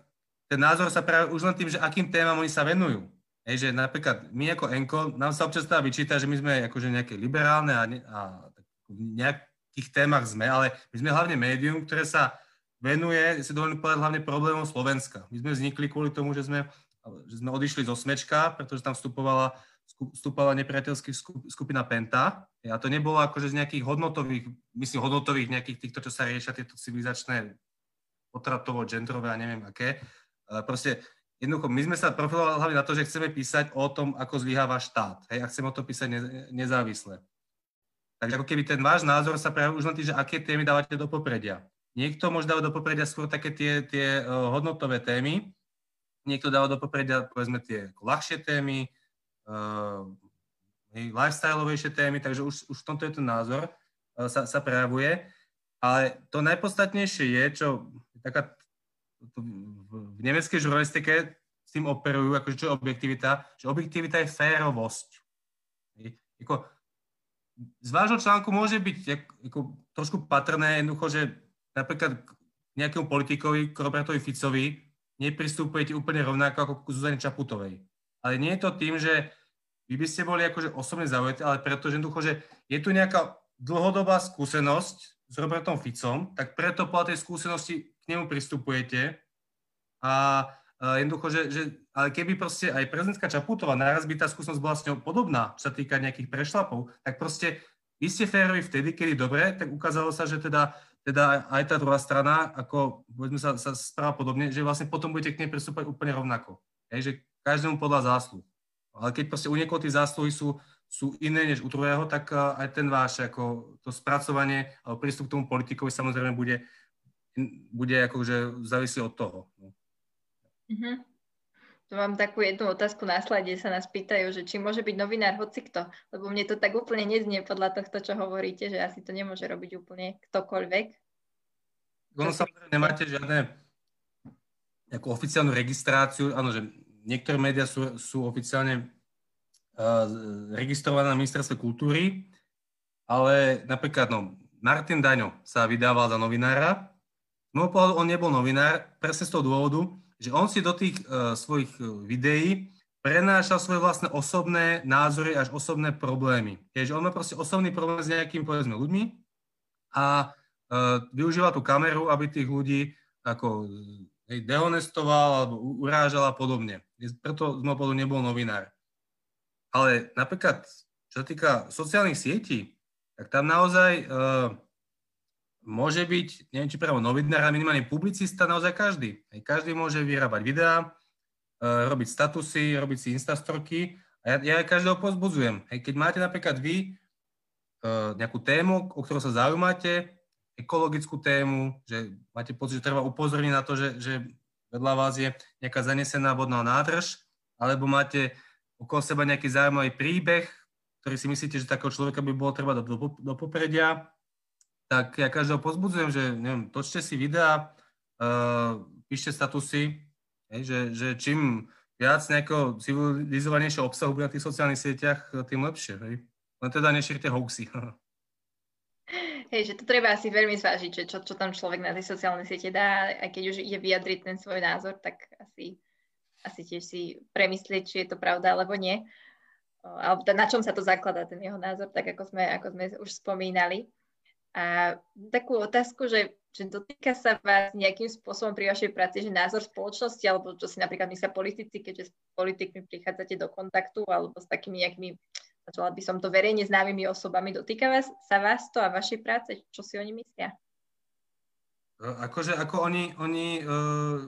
Speaker 2: ten názor sa práve už len tým, že akým témam oni sa venujú. Hej, že napríklad my ako ENKO, nám sa občas teda vyčíta, že my sme akože nejaké liberálne a, ne, a nejakých témach sme, ale my sme hlavne médium, ktoré sa venuje, si dovolím povedať, hlavne problémom Slovenska. My sme vznikli kvôli tomu, že sme, že sme odišli zo Smečka, pretože tam vstupovala vstúpala nepriateľská skupina Penta a to nebolo akože z nejakých hodnotových, myslím hodnotových nejakých týchto, čo sa riešia, tieto civilizačné potratovo, genderové a neviem aké. Proste jednoducho, my sme sa profilovali hlavne na to, že chceme písať o tom, ako zlyháva štát. Hej, a chceme o to písať ne, nezávisle. Takže ako keby ten váš názor sa prejavil už len tým, že aké témy dávate do popredia. Niekto môže dávať do popredia skôr také tie, tie uh, hodnotové témy, niekto dáva do popredia, povedzme, tie ľahšie témy, uh, lifestyleovejšie témy, takže už, už v tomto je ten názor, uh, sa, sa prejavuje. Ale to najpodstatnejšie je, čo taká v nemeckej žurnalistike s tým operujú, akože čo je objektivita, že objektivita je férovosť. Jako, z vášho článku môže byť ako, trošku patrné jednoducho, že napríklad nejakému politikovi, k Robertovi Ficovi, nepristupujete úplne rovnako ako k Zuzane Čaputovej. Ale nie je to tým, že vy by ste boli akože osobne zaujatí, ale preto, že jednoducho, že je tu nejaká dlhodobá skúsenosť s Robertom Ficom, tak preto po tej skúsenosti k nemu pristupujete a uh, jednoducho, že, že ale keby proste aj prezidentka Čaputová naraz by tá skúsenosť bola s ňou podobná, čo sa týka nejakých prešlapov, tak proste vy ste férovi vtedy, kedy dobre, tak ukázalo sa, že teda, teda aj tá druhá strana, ako povedzme sa, sa správa podobne, že vlastne potom budete k nej pristúpať úplne rovnako. Hej, že každému podľa zásluh. Ale keď proste u niekoho tie zásluhy sú, sú iné než u druhého, tak aj ten váš, ako to spracovanie alebo prístup k tomu politikovi samozrejme bude, bude akože závisí od toho.
Speaker 1: Uh-huh. To mám takú jednu otázku na slade, sa nás pýtajú, že či môže byť novinár hocikto, lebo mne to tak úplne neznie podľa tohto, čo hovoríte, že asi to nemôže robiť úplne ktokoľvek.
Speaker 2: Ono samozrejme nemáte žiadne ako oficiálnu registráciu, áno, že niektoré médiá sú, sú oficiálne uh, registrované na ministerstve kultúry, ale napríklad no, Martin Daňo sa vydával za novinára, môjho pohľadu on nebol novinár, presne z toho dôvodu, že on si do tých uh, svojich e, videí prenášal svoje vlastné osobné názory až osobné problémy. Takže on má proste osobný problém s nejakými, povedzme, ľuďmi a uh, využíva tú kameru, aby tých ľudí ako hej, dehonestoval alebo urážal a podobne. Preto z môjho pohľadu nebol novinár. Ale napríklad, čo sa týka sociálnych sietí, tak tam naozaj uh, môže byť, neviem či práve novinár, ale minimálne publicista, naozaj každý. Aj každý môže vyrábať videá, e, robiť statusy, robiť si instastorky a ja, ja každého pozbudzujem. Hej, keď máte napríklad vy e, nejakú tému, o ktorú sa zaujímate, ekologickú tému, že máte pocit, že treba upozorniť na to, že, že vedľa vás je nejaká zanesená vodná nádrž, alebo máte okolo seba nejaký zaujímavý príbeh, ktorý si myslíte, že takého človeka by bolo treba do, do, do popredia, tak ja každého pozbudzujem, že neviem, točte si videá, uh, píšte statusy, hej, že, že čím viac nejakého civilizovanejšieho obsahu bude na tých sociálnych sieťach, tým lepšie. Hej. Len teda nešírte hoaxy.
Speaker 1: Hej, že to treba asi veľmi zvážiť, že čo, čo tam človek na tej sociálnej siete dá, aj keď už ide vyjadriť ten svoj názor, tak asi, asi tiež si premyslieť, či je to pravda alebo nie. Alebo na čom sa to zakladá, ten jeho názor, tak ako sme, ako sme už spomínali. A takú otázku, že, že dotýka sa vás nejakým spôsobom pri vašej práci, že názor spoločnosti, alebo čo si napríklad myslia politici, keďže s politikmi prichádzate do kontaktu, alebo s takými nejakými, začala by som to verejne známymi osobami, dotýka vás, sa vás to a vašej práce? Čo si oni myslia?
Speaker 2: Akože, ako oni, oni uh,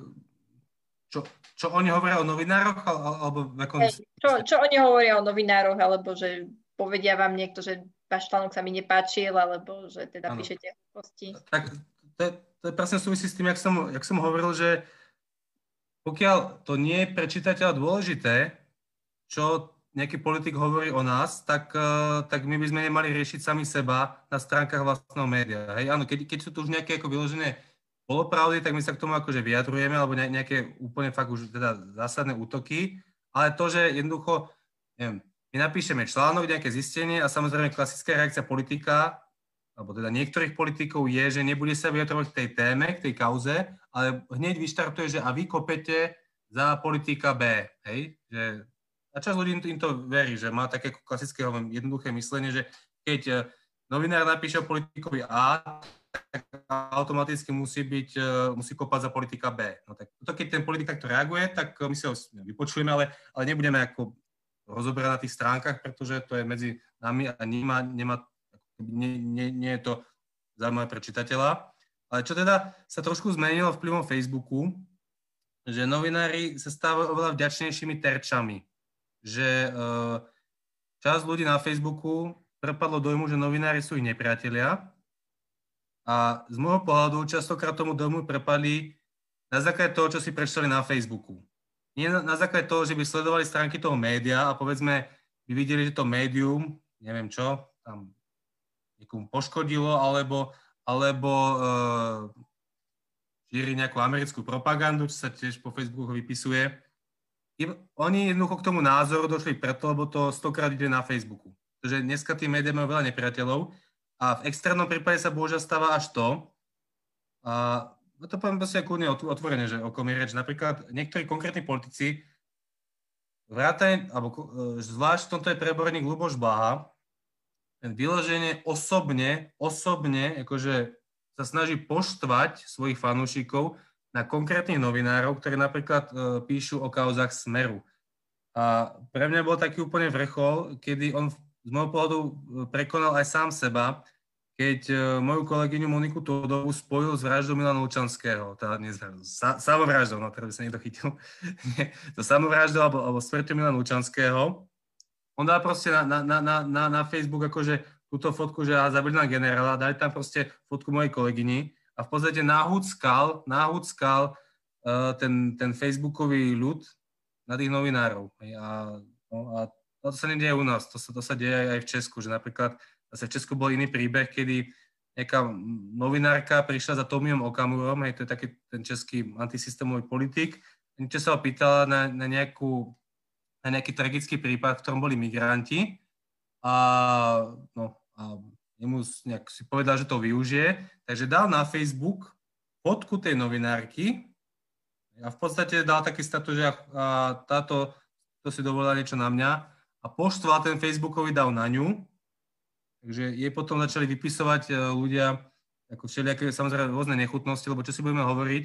Speaker 2: čo, čo oni hovoria o novinároch, alebo v akom...
Speaker 1: Hey, čo, čo oni hovoria o novinároch, alebo že povedia vám niekto, že váš článok sa mi nepáčil, alebo že teda ano. píšete hlúposti.
Speaker 2: Tak to, je, to je presne súvisí s tým, jak som, jak som hovoril, že pokiaľ to nie je pre čitateľa dôležité, čo nejaký politik hovorí o nás, tak, uh, tak my by sme nemali riešiť sami seba na stránkach vlastného média. Hej? Áno, keď, keď sú tu už nejaké ako vyložené polopravdy, tak my sa k tomu akože vyjadrujeme, alebo nejaké úplne fakt už teda zásadné útoky, ale to, že jednoducho, neviem, my napíšeme článok, nejaké zistenie a samozrejme klasická reakcia politika, alebo teda niektorých politikov je, že nebude sa vyjadrovať k tej téme, k tej kauze, ale hneď vyštartuje, že a vy kopete za politika B, hej? Že, a čas ľudí im to verí, že má také klasické jednoduché myslenie, že keď e, novinár napíše o politikovi A, tak automaticky musí byť, e, musí kopať za politika B. No tak to, keď ten politik takto reaguje, tak my si ho vypočujeme, ale, ale nebudeme ako rozoberať na tých stránkach, pretože to je medzi nami a nima, nemá, nie, nie, nie je to zaujímavé pre čitateľa. Ale čo teda sa trošku zmenilo vplyvom Facebooku, že novinári sa stávajú oveľa vďačnejšími terčami. Že uh, časť ľudí na Facebooku prepadlo dojmu, že novinári sú ich nepriatelia a z môjho pohľadu častokrát tomu dojmu prepadli na základe toho, čo si prečítali na Facebooku. Nie na, na základe toho, že by sledovali stránky toho média a povedzme by videli, že to médium, neviem čo, tam niekomu poškodilo, alebo, alebo uh, šíri nejakú americkú propagandu, čo sa tiež po Facebooku vypisuje. Oni jednoducho k tomu názoru došli preto, lebo to stokrát ide na Facebooku. Takže dneska tí médiá majú veľa nepriateľov a v extrémnom prípade sa bohužiaľ stáva až to, a to poviem proste kľudne otvorene, že o kom je reč. Napríklad niektorí konkrétni politici vrátane, alebo e, zvlášť v tomto je preborník Luboš Blaha, ten vyloženie osobne, osobne, akože sa snaží poštvať svojich fanúšikov na konkrétnych novinárov, ktorí napríklad e, píšu o kauzach Smeru. A pre mňa bol taký úplne vrchol, kedy on z môjho pohľadu e, prekonal aj sám seba, keď e, moju kolegyňu Moniku Todovú spojil s vraždou Milana Lučanského, teda nie sa, samovraždou, no teraz by sa niekto chytil, to samovraždou alebo, alebo smrťou Milana Lučanského. On dá proste na, na, na, na, na Facebook akože túto fotku, že zabili na generála, dali tam proste fotku mojej kolegyni a v podstate nahúckal, nahúckal uh, ten, ten Facebookový ľud na tých novinárov. A, no, a to sa nedieje u nás, to sa, to sa deje aj v Česku, že napríklad zase v Česku bol iný príbeh, kedy nejaká novinárka prišla za Tomiom Okamurom, hej, to je taký ten český antisystémový politik, niečo sa ho pýtala na, na, nejakú, na nejaký tragický prípad, v ktorom boli migranti a no, a jemu nejak si povedal, že to využije, takže dal na Facebook fotku tej novinárky a v podstate dal taký status, že a táto, to si dovolila niečo na mňa. A poštval ten Facebookový dal na ňu, takže jej potom začali vypisovať e, ľudia ako všelijaké samozrejme rôzne nechutnosti, lebo čo si budeme hovoriť,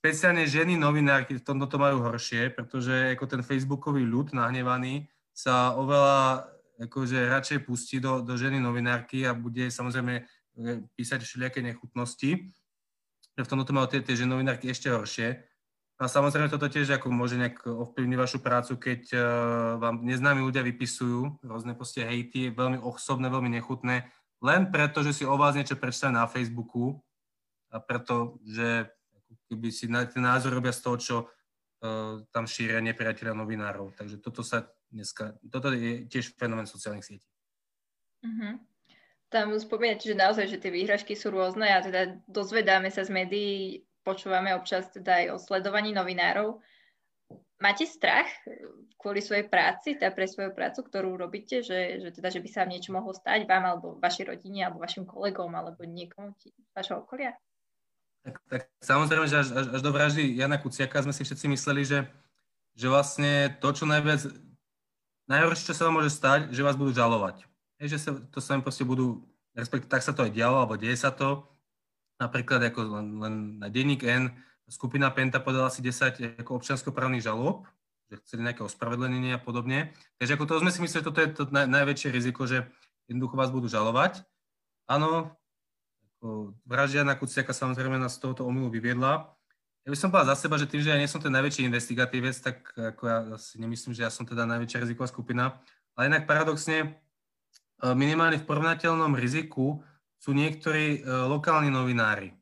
Speaker 2: špeciálne ženy novinárky v tomto to majú horšie, pretože ako ten Facebookový ľud nahnevaný sa oveľa akože radšej pustí do, do ženy novinárky a bude samozrejme e, písať všelijaké nechutnosti. V tomto majú tie, tie ženy novinárky ešte horšie. A samozrejme toto tiež ako môže nejak ovplyvniť vašu prácu, keď uh, vám neznámi ľudia vypisujú rôzne proste hejty, veľmi osobné, veľmi nechutné, len preto, že si o vás niečo prečítali na Facebooku a preto, že keby si na, ten názor robia z toho, čo uh, tam šíria nepriateľa novinárov. Takže toto sa dneska, toto je tiež fenomén sociálnych sietí.
Speaker 1: Uh-huh. Tam spomínate, že naozaj, že tie výhražky sú rôzne a teda dozvedáme sa z médií, počúvame občas teda aj o sledovaní novinárov. Máte strach kvôli svojej práci, teda pre svoju prácu, ktorú robíte, že, že, teda, že by sa vám niečo mohlo stať vám, alebo vašej rodine, alebo vašim kolegom, alebo niekomu z vašho okolia?
Speaker 2: Tak, tak samozrejme, že až, až, až do vraždy Jana Kuciaka sme si všetci mysleli, že, že vlastne to, čo najviac najhoršie, čo sa vám môže stať, že vás budú žalovať. Je, že sa, to sa im proste budú, respektíve tak sa to aj dialo, alebo deje sa to. Napríklad ako len, len na denník N skupina Penta podala asi 10 ako občianskoprávnych žalob, že chceli nejaké ospravedlnenie a podobne. Takže ako to sme si mysleli, že toto je to naj, najväčšie riziko, že jednoducho vás budú žalovať. Áno, vraždia na Kuciaka samozrejme nás z tohoto omylu vyviedla, ja by som povedal za seba, že tým, že ja nie som ten najväčší investigatívec, tak ako ja si nemyslím, že ja som teda najväčšia riziková skupina. Ale inak paradoxne, e, minimálne v porovnateľnom riziku sú niektorí e, lokálni novinári.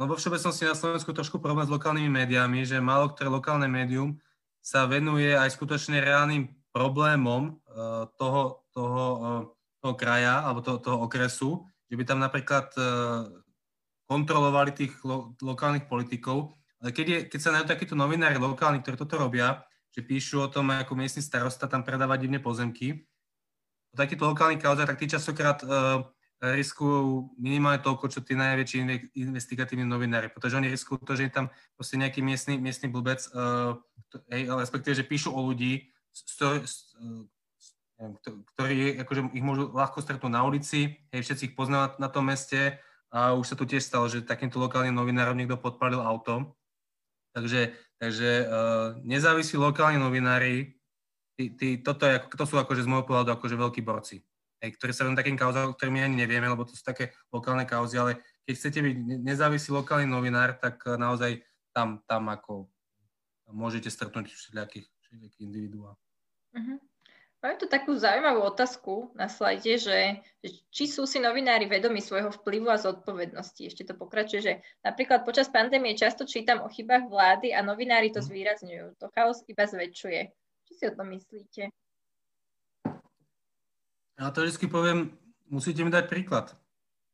Speaker 2: Lebo všeobecnosti na Slovensku trošku problém s lokálnymi médiami, že málo ktoré lokálne médium sa venuje aj skutočne reálnym problémom e, toho, toho, toho kraja alebo toho, toho okresu, že by tam napríklad kontrolovali tých lo, lokálnych politikov ale keď, je, keď sa nájdú takíto novinári lokálni, ktorí toto robia, že píšu o tom, ako miestny starosta tam predáva divne pozemky, o takýchto lokálnych kauzách, tak tí častokrát uh, riskujú minimálne toľko, čo tí najväčší investigatívni novinári, pretože oni riskujú to, že je tam proste nejaký miestny, miestny blbec, uh, hej, respektíve, že píšu o ľudí, uh, ktorí akože ich môžu ľahko stretnúť na ulici, hej, všetci ich poznajú na, na tom meste a už sa tu tiež stalo, že takýmto lokálnym novinárom niekto podpalil auto Takže, takže uh, nezávislí lokálni novinári, tí, tí, toto je, to sú akože z môjho pohľadu akože veľkí borci, hej, ktorí sa venujú takým kauzám, o ani nevieme, lebo to sú také lokálne kauzy, ale keď chcete byť nezávislý lokálny novinár, tak uh, naozaj tam, tam ako môžete stretnúť všelijakých, všelijakých individuá.
Speaker 1: Uh-huh. Máme tu takú zaujímavú otázku na slajde, že, že či sú si novinári vedomi svojho vplyvu a zodpovednosti. Ešte to pokračuje, že napríklad počas pandémie často čítam o chybách vlády a novinári to mhm. zvýrazňujú. To chaos iba zväčšuje. Čo si o tom myslíte?
Speaker 2: Ja to vždy poviem, musíte mi dať príklad.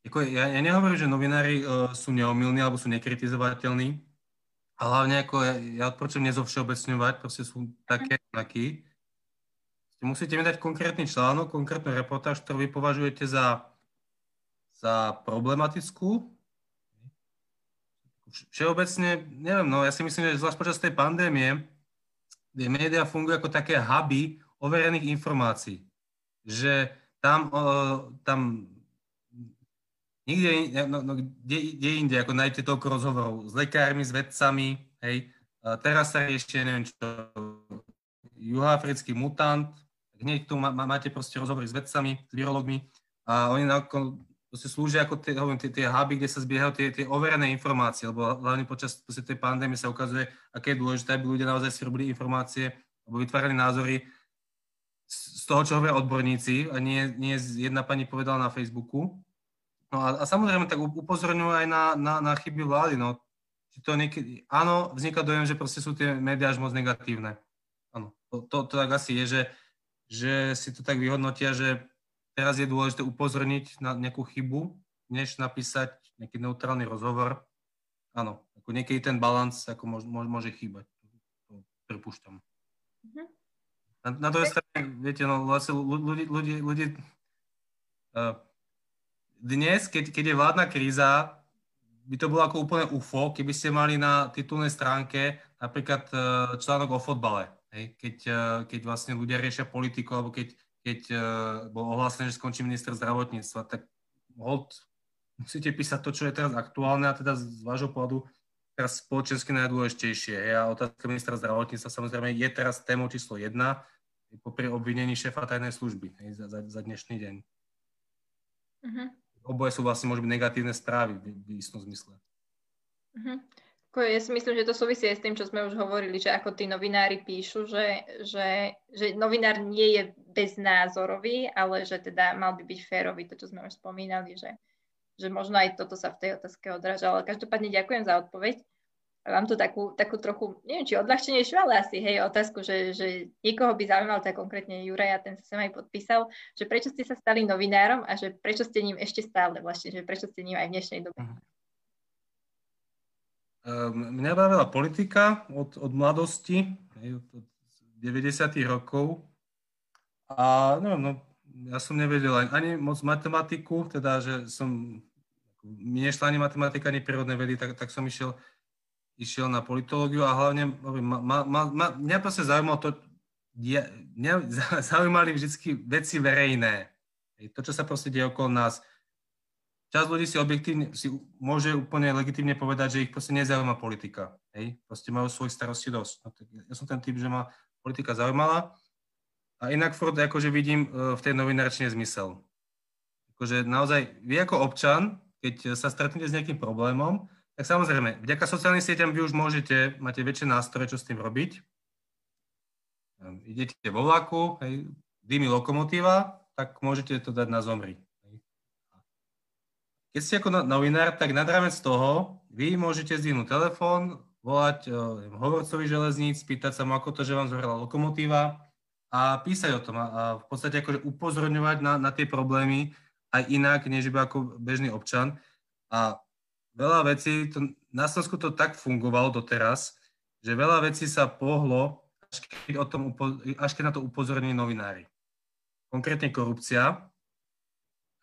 Speaker 2: Jako, ja, ja nehovorím, že novinári uh, sú neomilní alebo sú nekritizovateľní, a hlavne ako ja, ja odporúčam nezovšeobecňovať, proste sú také, takí. Musíte mi dať konkrétny článok, konkrétnu reportáž, ktorú vy považujete za, za problematickú. Všeobecne, neviem, no ja si myslím, že zvlášť počas tej pandémie, kde médiá fungujú ako také huby overených informácií. Že tam, tam nikde, no, no, kde, kde inde, ako nájdete toľko rozhovorov s lekármi, s vedcami, hej. A teraz sa ešte, neviem čo, juhoafrický mutant, hneď tu má, máte proste rozhovory s vedcami, s virologmi a oni ako, proste slúžia ako tie, hovorím, tie, tie huby, kde sa zbiehajú tie, tie overené informácie, lebo hlavne počas proste tej pandémie sa ukazuje, aké je dôležité, aby ľudia naozaj si robili informácie alebo vytvárali názory z toho, čo hovoria odborníci a nie, nie jedna pani povedala na Facebooku. No a, a samozrejme tak upozorňujú aj na, na, na chyby vlády. No. Či to niekedy, áno, vzniká dojem, že proste sú tie médiá až moc negatívne. Áno, to, to, to tak asi je, že že si to tak vyhodnotia, že teraz je dôležité upozorniť na nejakú chybu, než napísať nejaký neutrálny rozhovor. Áno, ako niekedy ten balans ako môže, môže chýbať. To pripúšťam. Mm-hmm. Na, na druhej strane, viete, no vlastne ľudí, ľudí, ľudí uh, dnes, keď, keď je vládna kríza, by to bolo ako úplne UFO, keby ste mali na titulnej stránke napríklad uh, článok o fotbale. Hej, keď, eh, keď vlastne ľudia riešia politiku, alebo keď, keď uh, bol ohlásené, že skončí minister zdravotníctva, tak hold, musíte písať to, čo je teraz aktuálne a teda z vášho pohľadu teraz spoločensky najdôležitejšie. Hej, a otázka ministra zdravotníctva samozrejme je teraz témou číslo jedna popri obvinení šéfa tajnej služby hej, za, za, za dnešný deň. Uh-huh. Oboje sú vlastne môžu byť negatívne správy v, v istom zmysle.
Speaker 1: Uh-huh. Ja si myslím, že to súvisí aj s tým, čo sme už hovorili, že ako tí novinári píšu, že, že, že novinár nie je beznázorový, ale že teda mal by byť férový, to, čo sme už spomínali, že, že možno aj toto sa v tej otázke odráža. Ale každopádne ďakujem za odpoveď. Mám tu takú, takú trochu, neviem, či odľahčenejšiu, ale asi, hej, otázku, že, že niekoho by zaujímal, tak konkrétne Juraj, a ten sa sem aj podpísal, že prečo ste sa stali novinárom a že prečo ste ním ešte stále vlastne, že prečo ste ním aj v dnešnej dobe. Uh-huh.
Speaker 2: Ehm, mňa bavila politika od, od mladosti, od 90. rokov. A neviem, no, ja som nevedel ani moc matematiku, teda, že som, mi nešla ani matematika, ani prírodné vedy, tak, tak som išiel, išiel na politológiu a hlavne, ma, ma, ma, mňa proste zaujímalo to, ja, mňa zaujímali vždy veci verejné. To, čo sa proste deje okolo nás časť ľudí si objektívne, si môže úplne legitimne povedať, že ich proste nezaujíma politika. Hej? Proste majú svojich starostí dosť. No, ja som ten typ, že ma politika zaujímala. A inak furt akože vidím e, v tej novinárčine zmysel. Akože naozaj, vy ako občan, keď sa stretnete s nejakým problémom, tak samozrejme, vďaka sociálnym sieťam vy už môžete, máte väčšie nástroje, čo s tým robiť. Idete vo vlaku, hej, dými lokomotíva, tak môžete to dať na zomri keď ste ako novinár, tak nad rámec toho vy môžete zdvihnúť telefón, volať uh, hovorcovi železníc, pýtať sa mu, ako to, že vám zhorela lokomotíva a písať o tom a, v podstate akože upozorňovať na, na tie problémy aj inak, než iba ako bežný občan. A veľa vecí, to, na Slovensku to tak fungovalo doteraz, že veľa vecí sa pohlo, až keď, o tom, až keď na to upozornili novinári. Konkrétne korupcia,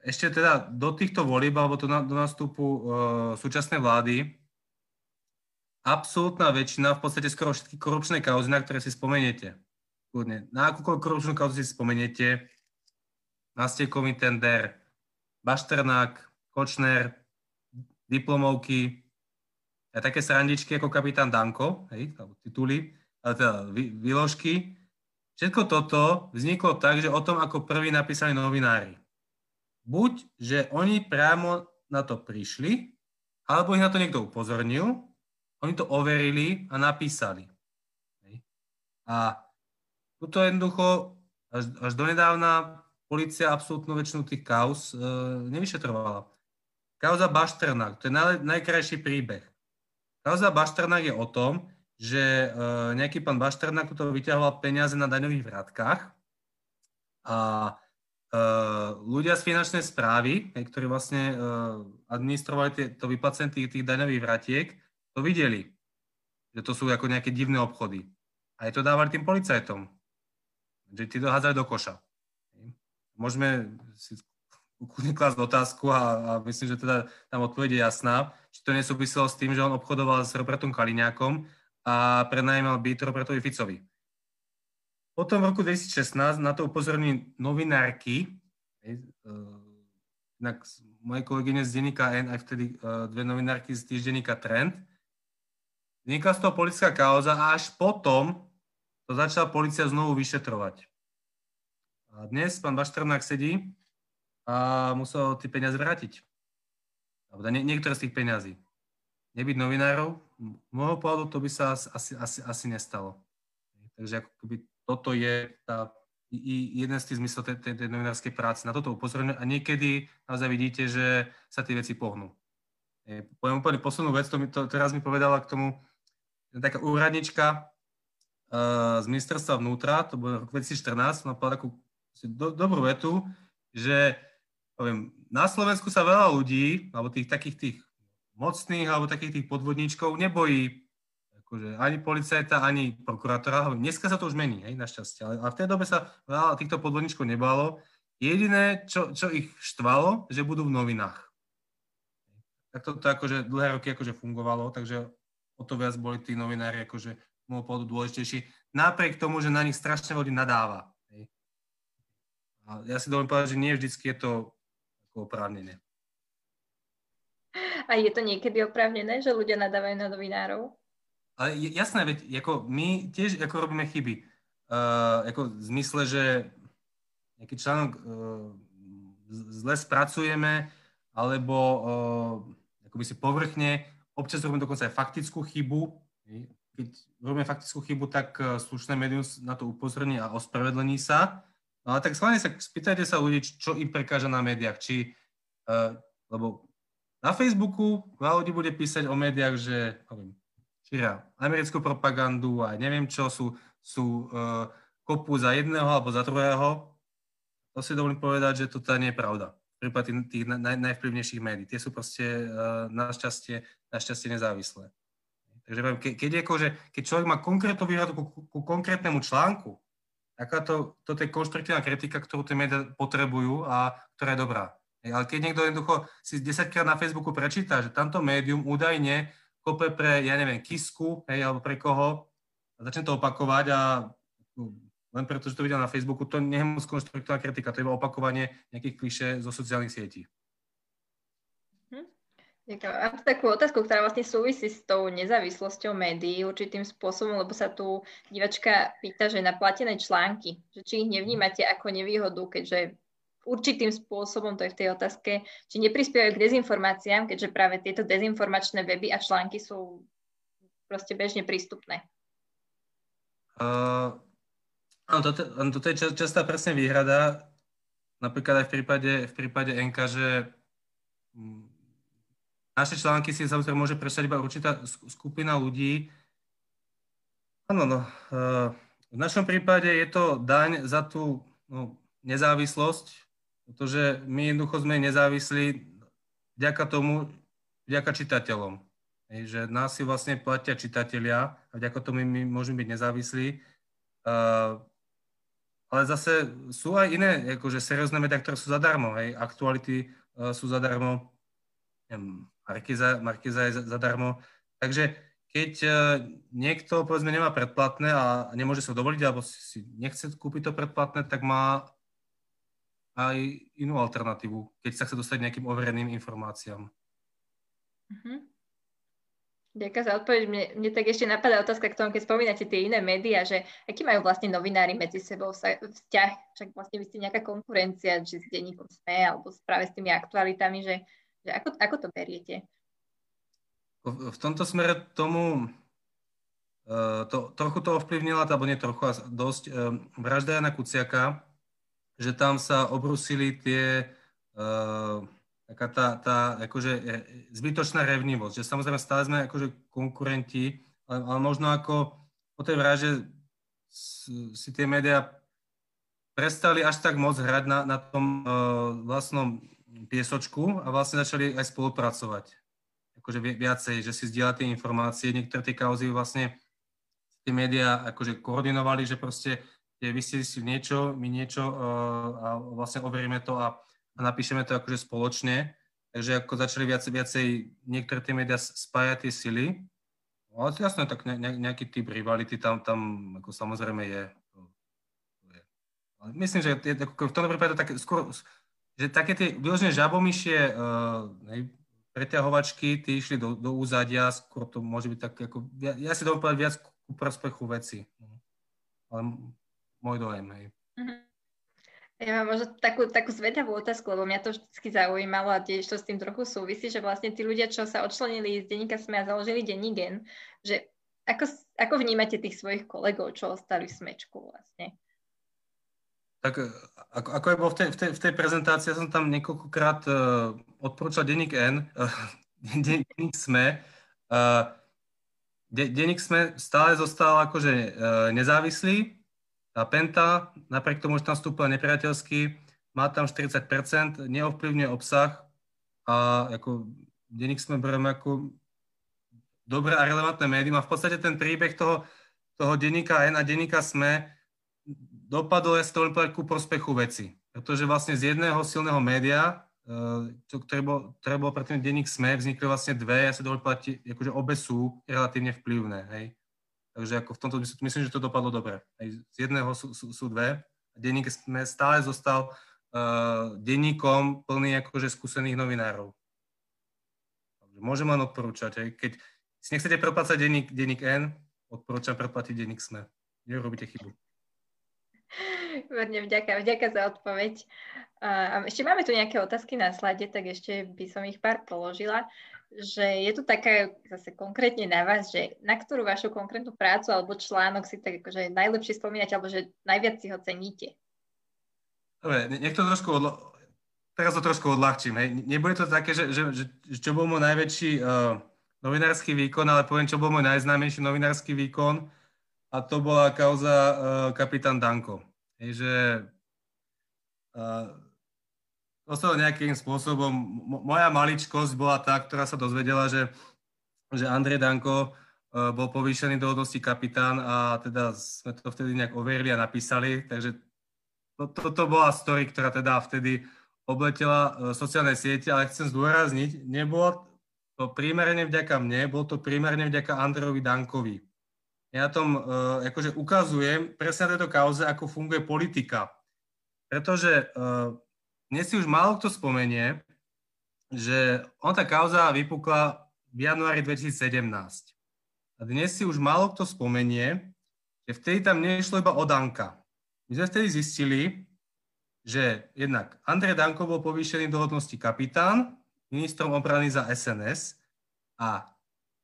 Speaker 2: ešte teda do týchto volieb alebo do, do nastupu uh, súčasnej vlády absolútna väčšina, v podstate skoro všetky korupčné kauzy, na ktoré si spomeniete. Kľudne, na akúkoľvek korupčnú kauzu si spomeniete, nastiekový tender, Bašternák, Kočner, diplomovky, a také srandičky ako kapitán Danko, hej, alebo tituly, ale teda výložky. Všetko toto vzniklo tak, že o tom ako prvý napísali novinári buď, že oni priamo na to prišli, alebo ich na to niekto upozornil, oni to overili a napísali. A tuto jednoducho až, až donedávna policia absolútnu väčšinu tých kauz e, nevyšetrovala. Kauza Bašternák, to je naj, najkrajší príbeh. Kauza Bašternák je o tom, že e, nejaký pán Bašternák to vyťahoval peniaze na daňových vrátkach a ľudia z finančnej správy, ktorí vlastne e, administrovali to vyplacenie tých, tých daňových vratiek, to videli, že to sú ako nejaké divné obchody. A to dávali tým policajtom že ti to do koša. Môžeme si klásť otázku a, a myslím, že teda tam odpoveď je jasná, či to nesúviselo s tým, že on obchodoval s Robertom Kaliňákom a prenajímal byt Robertovi Ficovi. Potom v roku 2016 na to upozorní novinárky, inak moje kolegyne z denníka N, aj vtedy e, dve novinárky z týždenníka Trend, vznikla z toho politická kauza a až potom to začala policia znovu vyšetrovať. A dnes pán Bašternák sedí a musel tie peniaze vrátiť. Alebo nie, niektoré z tých peňazí. Nebyť novinárov, môjho pohľadu to by sa asi, asi, asi nestalo. Takže ako keby toto je tá, i, jeden z tých zmyslov tej, tej, tej novinárskej práce. Na toto upozorňujem a niekedy naozaj vidíte, že sa tie veci pohnú. poviem úplne poslednú vec, to, mi, to teraz mi povedala k tomu taká úradnička uh, z ministerstva vnútra, to bolo rok 2014, ona povedala takú do, dobrú vetu, že poviem, na Slovensku sa veľa ľudí, alebo tých takých tých mocných, alebo takých tých podvodníčkov nebojí akože ani policajta, ani prokurátora. Dneska sa to už mení, hej, našťastie. Ale, ale v tej dobe sa veľa týchto podvodníčkov nebalo. Jediné, čo, čo ich štvalo, že budú v novinách. Tak to, akože dlhé roky akože fungovalo, takže o to viac boli tí novinári akože môjho pohľadu dôležitejší. Napriek tomu, že na nich strašne ľudí nadáva. Hej. A ja si dovolím povedať, že nie vždycky je to ako oprávnené.
Speaker 1: A je to niekedy oprávnené, že ľudia nadávajú na novinárov?
Speaker 2: Ale jasné, veď ako my tiež ako robíme chyby. Uh, ako v zmysle, že nejaký článok uh, zle spracujeme, alebo uh, akoby si povrchne, občas robíme dokonca aj faktickú chybu, keď robíme faktickú chybu, tak slušné médium na to upozorní a ospravedlení sa. No ale tak schválne sa spýtajte sa ľudí, čo im prekáža na médiách. Či, uh, lebo na Facebooku veľa ľudí bude písať o médiách, že poviem, šíria americkú propagandu a neviem čo, sú, sú uh, kopu za jedného alebo za druhého. To si dovolím povedať, že to teda nie je pravda. V prípade tých naj, najvplyvnejších médií. Tie sú proste uh, našťastie, našťastie nezávislé. Takže keď, je ako, že, keď človek má konkrétnu výhradu ku, ku konkrétnemu článku, Takáto, toto je konštruktívna kritika, ktorú tie médiá potrebujú a ktorá je dobrá. Ale keď niekto jednoducho si 10 krát na Facebooku prečíta, že tamto médium údajne kope pre, ja neviem, kisku, hej, alebo pre koho, a začne to opakovať a no, len preto, že to videl na Facebooku, to nie je moc konštruktívna kritika, to je iba opakovanie nejakých kliše zo sociálnych sietí.
Speaker 1: Mám takú otázku, ktorá vlastne súvisí s tou nezávislosťou médií určitým spôsobom, lebo sa tu divačka pýta, že na platené články, že či ich nevnímate ako nevýhodu, keďže určitým spôsobom, to je v tej otázke, či neprispievajú k dezinformáciám, keďže práve tieto dezinformačné weby a články sú proste bežne prístupné.
Speaker 2: Uh, toto, toto je častá presne výhrada, napríklad aj v prípade, v prípade NK, že naše články si samozrejme môže prečítať iba určitá skupina ľudí. Áno, no, eh, v našom prípade je to daň za tú no, nezávislosť, pretože my jednoducho sme nezávislí vďaka tomu, vďaka čitateľom. Hej, že nás si vlastne platia čitatelia a vďaka tomu my môžeme byť nezávislí. Uh, ale zase sú aj iné, akože seriózne médiá, ktoré sú zadarmo. Hej, aktuality uh, sú zadarmo. Markiza, Markiza je zadarmo. Takže keď e, niekto povedzme nemá predplatné a nemôže sa dovoliť alebo si nechce kúpiť to predplatné, tak má aj inú alternatívu, keď sa chce dostať nejakým overeným informáciám.
Speaker 1: Uh-huh. Ďakujem za odpoveď. Mne, mne tak ešte napadá otázka k tomu, keď spomínate tie iné médiá, že aký majú vlastne novinári medzi sebou vzťah, však vlastne vy ste nejaká konkurencia, či s denníkom SME alebo práve s tými aktualitami, že že ako, ako to beriete?
Speaker 2: V tomto smere tomu uh, to, trochu to ovplyvnila, alebo nie trochu, dosť, uh, vražda Jana Kuciaka, že tam sa obrusili tie, uh, taká tá, tá akože zbytočná revnivosť, že samozrejme stále sme akože konkurenti, ale, ale možno ako po tej vraže si tie médiá prestali až tak moc hrať na, na tom uh, vlastnom piesočku a vlastne začali aj spolupracovať. Akože viacej, že si zdieľa tie informácie. Niektoré tie kauzy vlastne tie médiá akože koordinovali, že proste tie vy ste si niečo, my niečo uh, a vlastne overíme to a, a napíšeme to akože spoločne. Takže ako začali viacej, viacej niektoré tie médiá spájať tie sily. No, ale jasné, tak ne, nejaký typ rivality tam, tam ako samozrejme je. Myslím, že je, v tomto prípade tak skôr, že také tie vyložené žabomyšie uh, hej, preťahovačky, tie išli do, do úzadia, skôr to môže byť tak ako, ja, ja si dovolím povedať viac ku prospechu veci. Ale môj dojem, hej. Uh-huh.
Speaker 1: Ja mám možno takú, takú zvedavú otázku, lebo mňa to vždy zaujímalo a tiež to s tým trochu súvisí, že vlastne tí ľudia, čo sa odčlenili z denníka SME a založili denní gen, že ako, ako vnímate tých svojich kolegov, čo ostali v smečku vlastne?
Speaker 2: Tak e, ako, ako je bol v tej, v, tej, v tej prezentácii, ja som tam niekoľkokrát uh, odporúčal denník N, uh, denník SME. Uh, de, denník SME stále zostal akože uh, nezávislý. Tá Penta, napriek tomu, že tam vstúpila nepriateľsky, má tam 40%, neovplyvňuje obsah a ako denník SME bereme ako dobré a relevantné médium a v podstate ten príbeh toho, toho denníka N a denníka SME dopadlo, ja si to povedať, ku prospechu veci. Pretože vlastne z jedného silného média, čo, ktoré, bol, ktoré bolo predtým denník SME, vznikli vlastne dve, ja si dovolím povedať, akože obe sú relatívne vplyvné. Hej. Takže ako v tomto myslím, že to dopadlo dobre. Hej. Z jedného sú, sú, sú dve. Denník SME stále zostal uh, denníkom plný akože skúsených novinárov. Takže môžem len odporúčať. Hej. Keď si nechcete preplácať denník, denník N, odporúčam preplatiť denník SME. Nerobíte chybu.
Speaker 1: Výborne, vďaka, vďaka za odpoveď. A ešte máme tu nejaké otázky na slade, tak ešte by som ich pár položila. Že je tu taká zase konkrétne na vás, že na ktorú vašu konkrétnu prácu alebo článok si tak akože najlepšie spomínate, alebo že najviac si ho ceníte?
Speaker 2: Dobre, nech to trošku odlo- teraz to trošku odľahčím. Hej. Nebude to také, že, že, že čo bol môj najväčší uh, novinársky výkon, ale poviem, čo bol môj najznámejší novinársky výkon a to bola kauza uh, kapitán Danko. Hej, že uh, dostal nejakým spôsobom, moja maličkosť bola tá, ktorá sa dozvedela, že, že Andrej Danko uh, bol povýšený do hodnosti kapitán a teda sme to vtedy nejak overili a napísali, takže to, toto bola story, ktorá teda vtedy obletela uh, sociálne siete, ale chcem zdôrazniť, nebolo to primárne vďaka mne, bol to primárne vďaka Andrejovi Dankovi ja tom uh, akože ukazujem presne na tejto kauze, ako funguje politika. Pretože uh, dnes si už málo kto spomenie, že on tá kauza vypukla v januári 2017. A dnes si už málo kto spomenie, že vtedy tam nešlo iba o Danka. My sme vtedy zistili, že jednak Andrej Danko bol povýšený do hodnosti kapitán, ministrom obrany za SNS a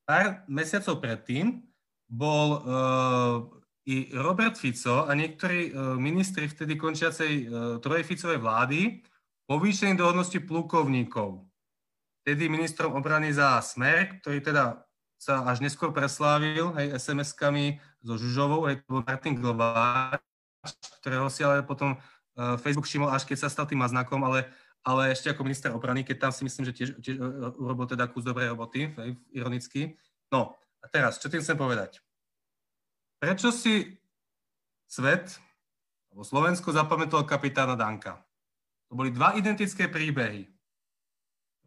Speaker 2: pár mesiacov predtým bol uh, i Robert Fico a niektorí uh, ministri vtedy končiacej uh, trojej Ficovej vlády povýšení do hodnosti plukovníkov. Vtedy ministrom obrany za Smer, ktorý teda sa až neskôr preslávil hej, SMS-kami so Žužovou, hej, to bol Martin Glováč, ktorého si ale potom uh, Facebook všimol, až keď sa stal tým maznakom, ale, ale ešte ako minister obrany, keď tam si myslím, že tiež, tiež uh, urobil teda kus dobrej roboty, ironicky. No, a teraz, čo tým chcem povedať? Prečo si svet, alebo Slovensko zapamätalo kapitána Danka? To boli dva identické príbehy.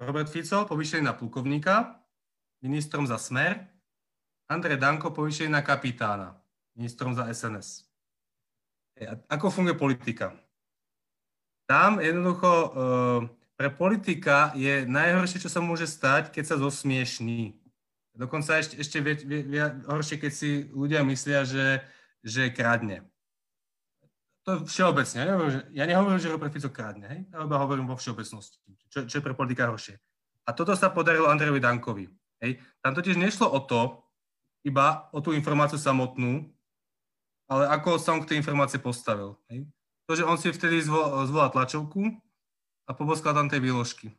Speaker 2: Robert Fico povýšený na plukovníka, ministrom za Smer, Andrej Danko povýšený na kapitána, ministrom za SNS. A ako funguje politika? Tam jednoducho e, pre politika je najhoršie, čo sa môže stať, keď sa zosmiešní. Dokonca ešte, ešte vie, vie, vie, horšie, keď si ľudia myslia, že, že kradne. To všeobecne. Ja nehovorím, že, ja nehovorím, že Robert Fico kradne, hej? ja iba hovorím vo všeobecnosti, čo, čo je pre politika horšie. A toto sa podarilo Andrejovi Dankovi. Hej? Tam totiž nešlo o to, iba o tú informáciu samotnú, ale ako sa on k tej informácie postavil. Hej. To, že on si vtedy zvolal, zvolal tlačovku a poboskal tam tie výložky.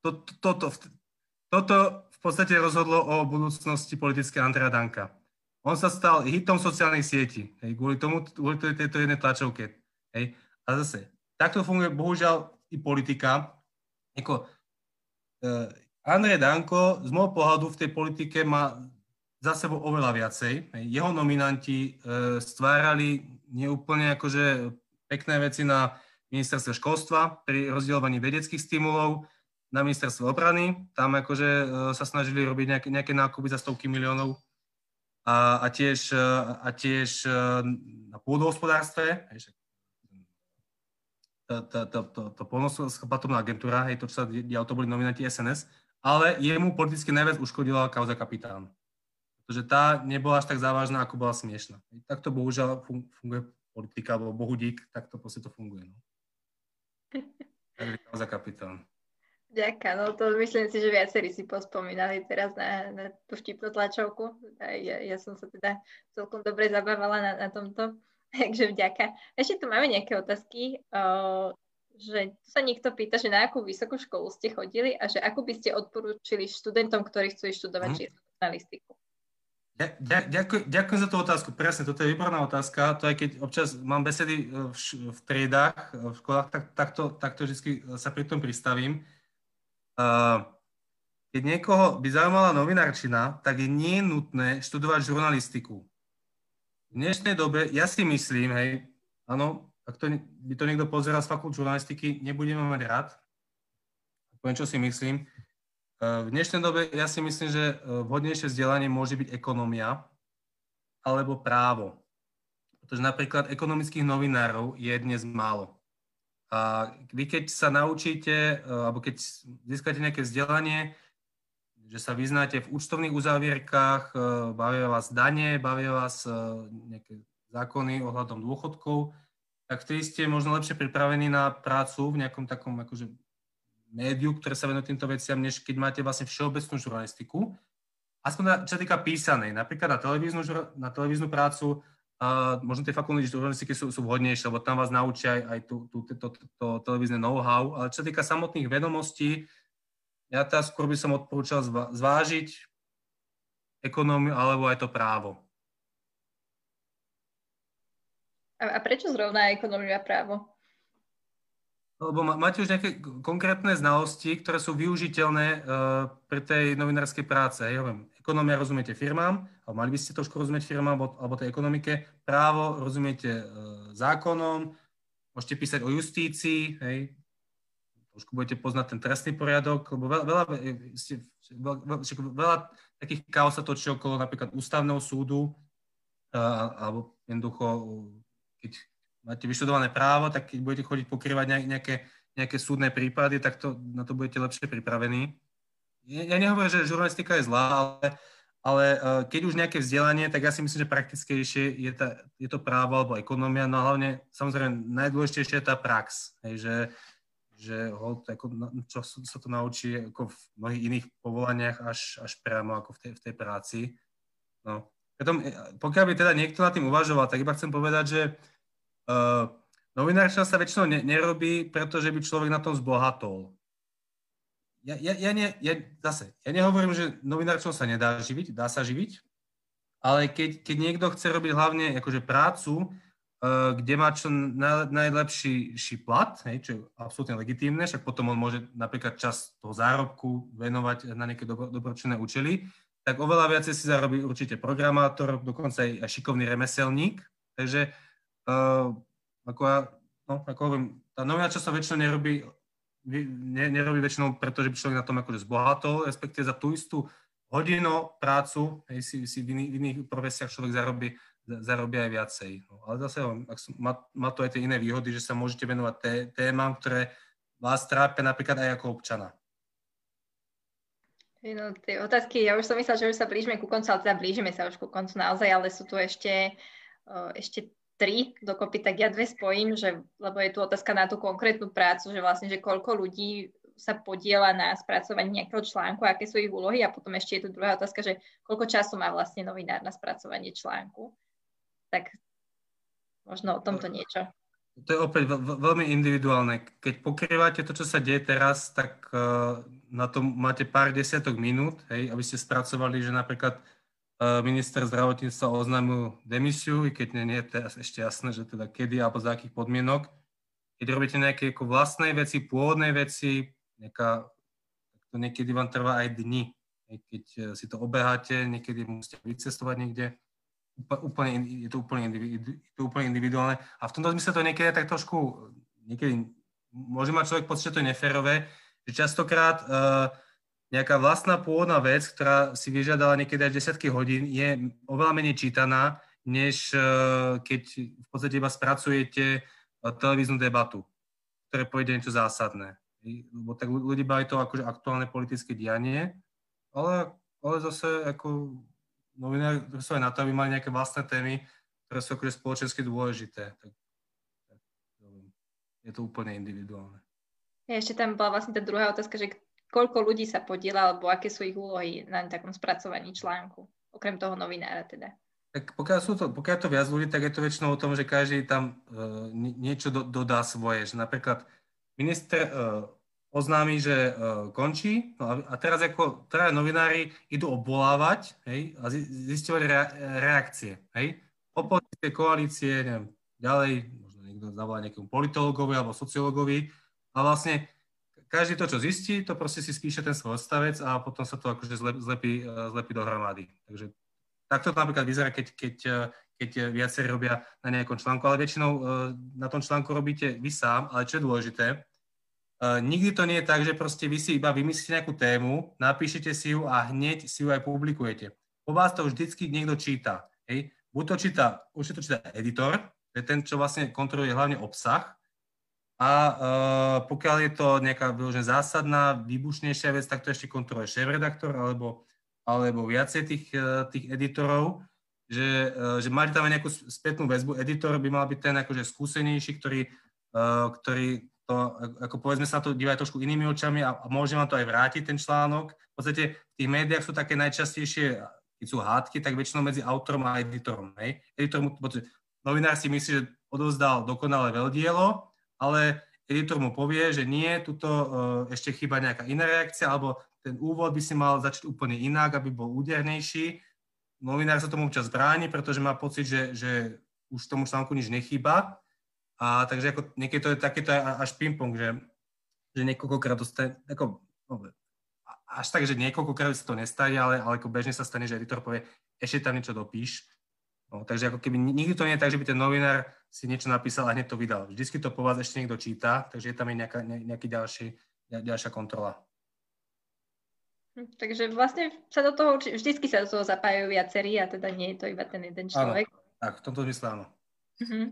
Speaker 2: Toto, toto, toto v podstate rozhodlo o budúcnosti politické Andrea Danka. On sa stal hitom sociálnych sietí, hej, kvôli tomu, kvôli tejto jednej tlačovke. Hej. A zase, takto funguje bohužiaľ i politika. Jako, uh, Andrej Danko z môjho pohľadu v tej politike má za sebou oveľa viacej. Jeho nominanti e, stvárali neúplne akože pekné veci na ministerstve školstva pri rozdielovaní vedeckých stimulov, na ministerstve obrany, tam akože e, sa snažili robiť nejaké, nejaké nákupy za stovky miliónov a, a tiež, e, a tiež e, na pôdohospodárstve, to platobná agentúra, hej, to, čo sa dialo, to boli nominanti SNS, ale jemu politicky najviac uškodila kauza kapitán. Pretože tá nebola až tak závažná, ako bola smiešná. Takto bohužiaľ funguje politika, alebo bohudík, takto proste to funguje. No. Takže kauza kapitán.
Speaker 1: Ďakujem, no to myslím si, že viacerí si pospomínali teraz na, na tú štipnú tlačovku. Ja, ja som sa teda celkom dobre zabávala na, na tomto, takže vďaka. Ešte tu máme nejaké otázky, o, že tu sa niekto pýta, že na akú vysokú školu ste chodili a že ako by ste odporúčili študentom, ktorí chcú študovať mm. žurnalistiku.
Speaker 2: Ďakujem, ďakujem za tú otázku. Presne, toto je výborná otázka. To aj keď občas mám besedy v, v triedách, v školách, tak, takto, takto vždy sa pri tom pristavím. Uh, keď niekoho by zaujímala novinárčina, tak je nie nutné študovať žurnalistiku. V dnešnej dobe, ja si myslím, hej, áno, ak to, by to niekto pozeral z fakult žurnalistiky, nebudeme mať rád. Poviem, čo si myslím v dnešnej dobe ja si myslím, že e, vhodnejšie vzdelanie môže byť ekonomia alebo právo. Pretože napríklad ekonomických novinárov je dnes málo. A vy keď sa naučíte, e, alebo keď získate nejaké vzdelanie, že sa vyznáte v účtovných uzávierkách, e, bavia vás dane, bavia vás nejaké zákony ohľadom dôchodkov, tak vtedy ste možno lepšie pripravení na prácu v nejakom takom akože médiu, ktoré sa venuje týmto veciam, než keď máte vlastne všeobecnú žurnalistiku. Aspoň na, čo sa týka písanej, napríklad na televíznu, na televíznu prácu, možno tie fakulty žurnalistiky sú, sú vhodnejšie, lebo tam vás naučia aj, aj tú, tú, to, to, to televízne know-how, ale čo sa týka samotných vedomostí, ja teda skôr by som odporúčal zvážiť ekonómiu alebo aj to právo.
Speaker 1: A, a prečo zrovna ekonómia a právo?
Speaker 2: lebo máte už nejaké konkrétne znalosti, ktoré sú využiteľné uh, pri tej novinárskej práce. Ja viem, ekonomia rozumiete firmám, alebo mali by ste trošku rozumieť firmám alebo, tej ekonomike. Právo rozumiete uh, zákonom, môžete písať o justícii, hej, trošku budete poznať ten trestný poriadok, lebo veľa, veľa, veľa, veľa takých kaos sa točí okolo napríklad ústavného súdu, uh, alebo jednoducho, keď máte vyštudované právo, tak keď budete chodiť pokrývať nejaké, nejaké súdne prípady, tak to, na to budete lepšie pripravení. Ja, nehovorím, že žurnalistika je zlá, ale, ale uh, keď už nejaké vzdelanie, tak ja si myslím, že praktickejšie je, tá, je to právo alebo ekonomia, no a hlavne samozrejme najdôležitejšie je tá prax, hej, že, že ho, ako, čo sa to naučí ako v mnohých iných povolaniach až, až priamo ako v tej, v tej práci. No. Potom, pokiaľ by teda niekto nad tým uvažoval, tak iba chcem povedať, že Uh, novinárčina sa väčšinou ne, nerobí, pretože by človek na tom zbohatol. Ja, ja, ja, ne, ja, zase, ja nehovorím, že novinárčom sa nedá živiť, dá sa živiť, ale keď, keď niekto chce robiť hlavne akože prácu, uh, kde má čo naj, najlepší plat, hej, čo je absolútne legitímne, však potom on môže napríklad čas toho zárobku venovať na nejaké dobro, dobročinné účely, tak oveľa viacej si zarobí určite programátor, dokonca aj, aj šikovný remeselník. Takže Uh, ako ja, no, ako hovorím, tá novináča sa väčšinou nerobí, ne, nerobí väčšinou, pretože by človek na tom akože zbohatol, respektíve za tú istú hodinu prácu, hej, si, si v, iných, v iných profesiách človek zarobí, zarobí aj viacej. No, ale zase som, má, má to aj tie iné výhody, že sa môžete venovať té, témam, ktoré vás trápia napríklad aj ako občana.
Speaker 1: No, tie otázky, ja už som myslela, že už sa blížime ku koncu, ale teda blížime sa už ku koncu naozaj, ale sú tu ešte, ešte tri dokopy, tak ja dve spojím, že, lebo je tu otázka na tú konkrétnu prácu, že vlastne, že koľko ľudí sa podiela na spracovaní nejakého článku, aké sú ich úlohy a potom ešte je tu druhá otázka, že koľko času má vlastne novinár na spracovanie článku. Tak možno o tomto niečo.
Speaker 2: To je opäť veľmi individuálne. Keď pokrývate to, čo sa deje teraz, tak uh, na to máte pár desiatok minút, hej, aby ste spracovali, že napríklad minister zdravotníctva oznámil demisiu, i keď nie, je teraz ešte jasné, že teda kedy alebo za akých podmienok. Keď robíte nejaké ako vlastné veci, pôvodné veci, nejaká, to niekedy vám trvá aj dni. Keď uh, si to obeháte, niekedy musíte vycestovať niekde, úplne, je, to úplne, je to úplne individuálne. A v tomto zmysle to niekedy tak trošku, niekedy môže mať človek pocit, že to je neférové, že častokrát uh, nejaká vlastná pôvodná vec, ktorá si vyžiadala niekedy až desiatky hodín, je oveľa menej čítaná, než uh, keď v podstate iba spracujete uh, televíznu debatu, ktoré povede niečo zásadné. Lebo tak ľudí baví to akože aktuálne politické dianie, ale, ale zase ako novinári sú aj na to, aby mali nejaké vlastné témy, ktoré sú akože spoločensky dôležité. Tak, tak, je to úplne individuálne.
Speaker 1: Ešte tam bola vlastne tá druhá otázka, že koľko ľudí sa podiela, alebo aké sú ich úlohy na takom spracovaní článku, okrem toho novinára teda.
Speaker 2: Tak pokiaľ, sú to, pokiaľ to viac ľudí, tak je to väčšinou o tom, že každý tam uh, niečo do, dodá svoje. Že napríklad minister uh, oznámi, že uh, končí no a, a teraz ako teda novinári idú obvolávať hej, a zistovať rea- reakcie. Hej. Opozické koalície, neviem, ďalej, možno niekto zavolá nejakému politologovi alebo sociologovi a vlastne každý to, čo zistí, to proste si spíše ten svoj odstavec a potom sa to akože zlepí, zlepí dohromady. Takže takto to napríklad vyzerá, keď, keď, keď viacerí robia na nejakom článku, ale väčšinou na tom článku robíte vy sám, ale čo je dôležité, nikdy to nie je tak, že proste vy si iba vymyslíte nejakú tému, napíšete si ju a hneď si ju aj publikujete. Po vás to vždycky niekto číta. Hej? Buď to číta, už to číta editor, to je ten, čo vlastne kontroluje hlavne obsah. A uh, pokiaľ je to nejaká vyložená zásadná, výbušnejšia vec, tak to ešte kontroluje šéf-redaktor alebo, alebo viacej tých, uh, tých editorov, že, uh, že máte tam aj nejakú spätnú väzbu. Editor by mal byť ten akože skúsenejší, ktorý, uh, ktorý to, ako povedzme sa to dívať trošku inými očami a, a môže vám to aj vrátiť ten článok. V podstate v tých médiách sú také najčastejšie, keď sú hádky, tak väčšinou medzi autorom a editorom. Hej. Editor novinár si myslí, že odovzdal dokonalé veľdielo, ale editor mu povie, že nie, tuto uh, ešte chýba nejaká iná reakcia, alebo ten úvod by si mal začať úplne inak, aby bol údernejší. Novinár sa tomu občas bráni, pretože má pocit, že, že už tomu článku nič nechýba a takže ako niekedy to je takéto až ping-pong, že, že niekoľkokrát dostane, ako, no, až tak, že niekoľkokrát sa to nestane, ale, ale ako bežne sa stane, že editor povie, ešte tam niečo dopíš. No, takže ako keby nikdy to nie je tak, že by ten novinár si niečo napísal a hneď to vydal. Vždycky to po vás ešte niekto číta, takže je tam aj nejaká, nejaký ďalší, ďalšia kontrola.
Speaker 1: Hm, takže vlastne sa do toho, vždycky sa do toho zapájajú viacerí a teda nie je to iba ten jeden človek.
Speaker 2: Áno, tak, v tomto zmysle áno. Uh-huh.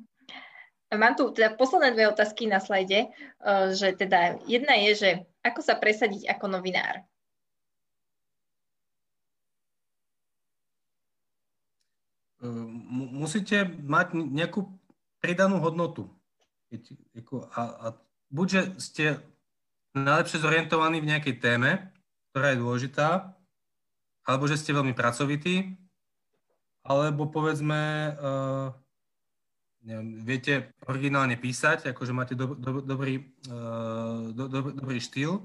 Speaker 1: Mám tu teda posledné dve otázky na slajde, eh, že teda jedna je, že ako sa presadiť ako novinár?
Speaker 2: Musíte mať nejakú pridanú hodnotu. A, a buď, že ste najlepšie zorientovaní v nejakej téme, ktorá je dôležitá, alebo že ste veľmi pracovití, alebo povedzme, uh, neviem, viete originálne písať, akože máte do, do, dobrý, uh, do, do, dobrý štýl,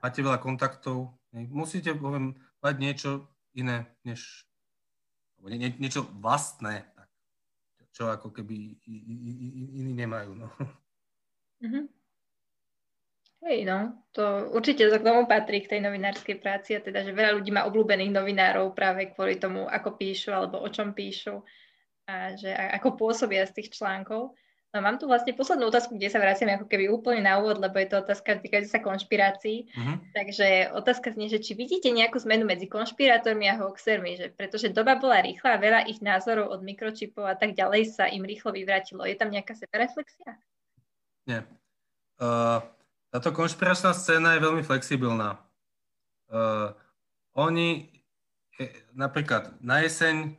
Speaker 2: máte veľa kontaktov, musíte poviem, mať niečo iné, než nie, nie, niečo vlastné, tak, čo ako keby iní nemajú. No.
Speaker 1: Mm-hmm. Hej, no, to určite to k tomu patrí, k tej novinárskej práci a teda, že veľa ľudí má obľúbených novinárov práve kvôli tomu, ako píšu alebo o čom píšu a že ako pôsobia z tých článkov. No mám tu vlastne poslednú otázku, kde sa vraciam ako keby úplne na úvod, lebo je to otázka týkajúca sa konšpirácií. Uh-huh. Takže otázka znie, že či vidíte nejakú zmenu medzi konšpirátormi a hoaxermi, že pretože doba bola rýchla a veľa ich názorov od mikročipov a tak ďalej sa im rýchlo vyvrátilo. Je tam nejaká sebereflexia?
Speaker 2: Nie. Uh, táto konšpiračná scéna je veľmi flexibilná. Uh, oni, je, napríklad na jeseň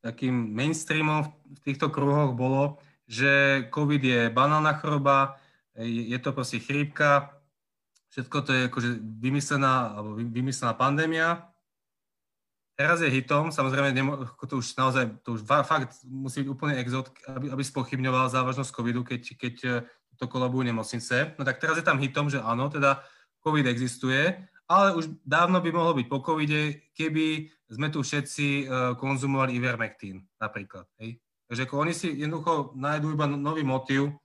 Speaker 2: takým mainstreamom v týchto kruhoch bolo, že COVID je banálna choroba, je to proste chrípka, všetko to je akože vymyslená, alebo vymyslená pandémia. Teraz je hitom, samozrejme, to už naozaj, to už fakt musí byť úplne exot, aby, aby spochybňoval závažnosť covidu, keď, keď e, to kolabujú nemocnice. No tak teraz je tam hitom, že áno, teda covid existuje, ale už dávno by mohlo byť po covide, keby sme tu všetci uh, konzumovali Ivermectin napríklad. Hej? Takže ako oni si jednoducho nájdú iba no, nový motív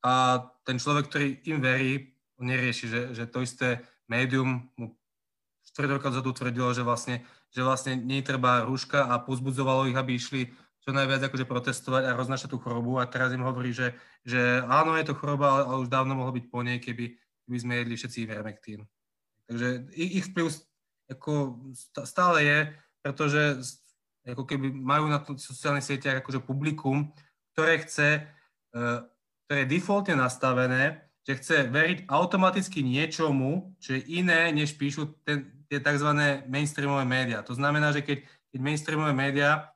Speaker 2: a ten človek, ktorý im verí, nerieši, že, že to isté médium mu 4 roka dozadu tvrdilo, že vlastne, že vlastne nie treba rúška a pozbudzovalo ich, aby išli čo najviac akože protestovať a roznašať tú chorobu a teraz im hovorí, že, že áno, je to choroba, ale, ale už dávno mohlo byť po nej, keby, keby sme jedli všetci Ivermectin. Takže ich, ich vplyv ako stále je, pretože ako keby majú na sociálnych sieťach akože publikum, ktoré chce, e, ktoré je defaultne nastavené, že chce veriť automaticky niečomu, čo je iné, než píšu ten, tie tzv. mainstreamové médiá. To znamená, že keď, keď mainstreamové médiá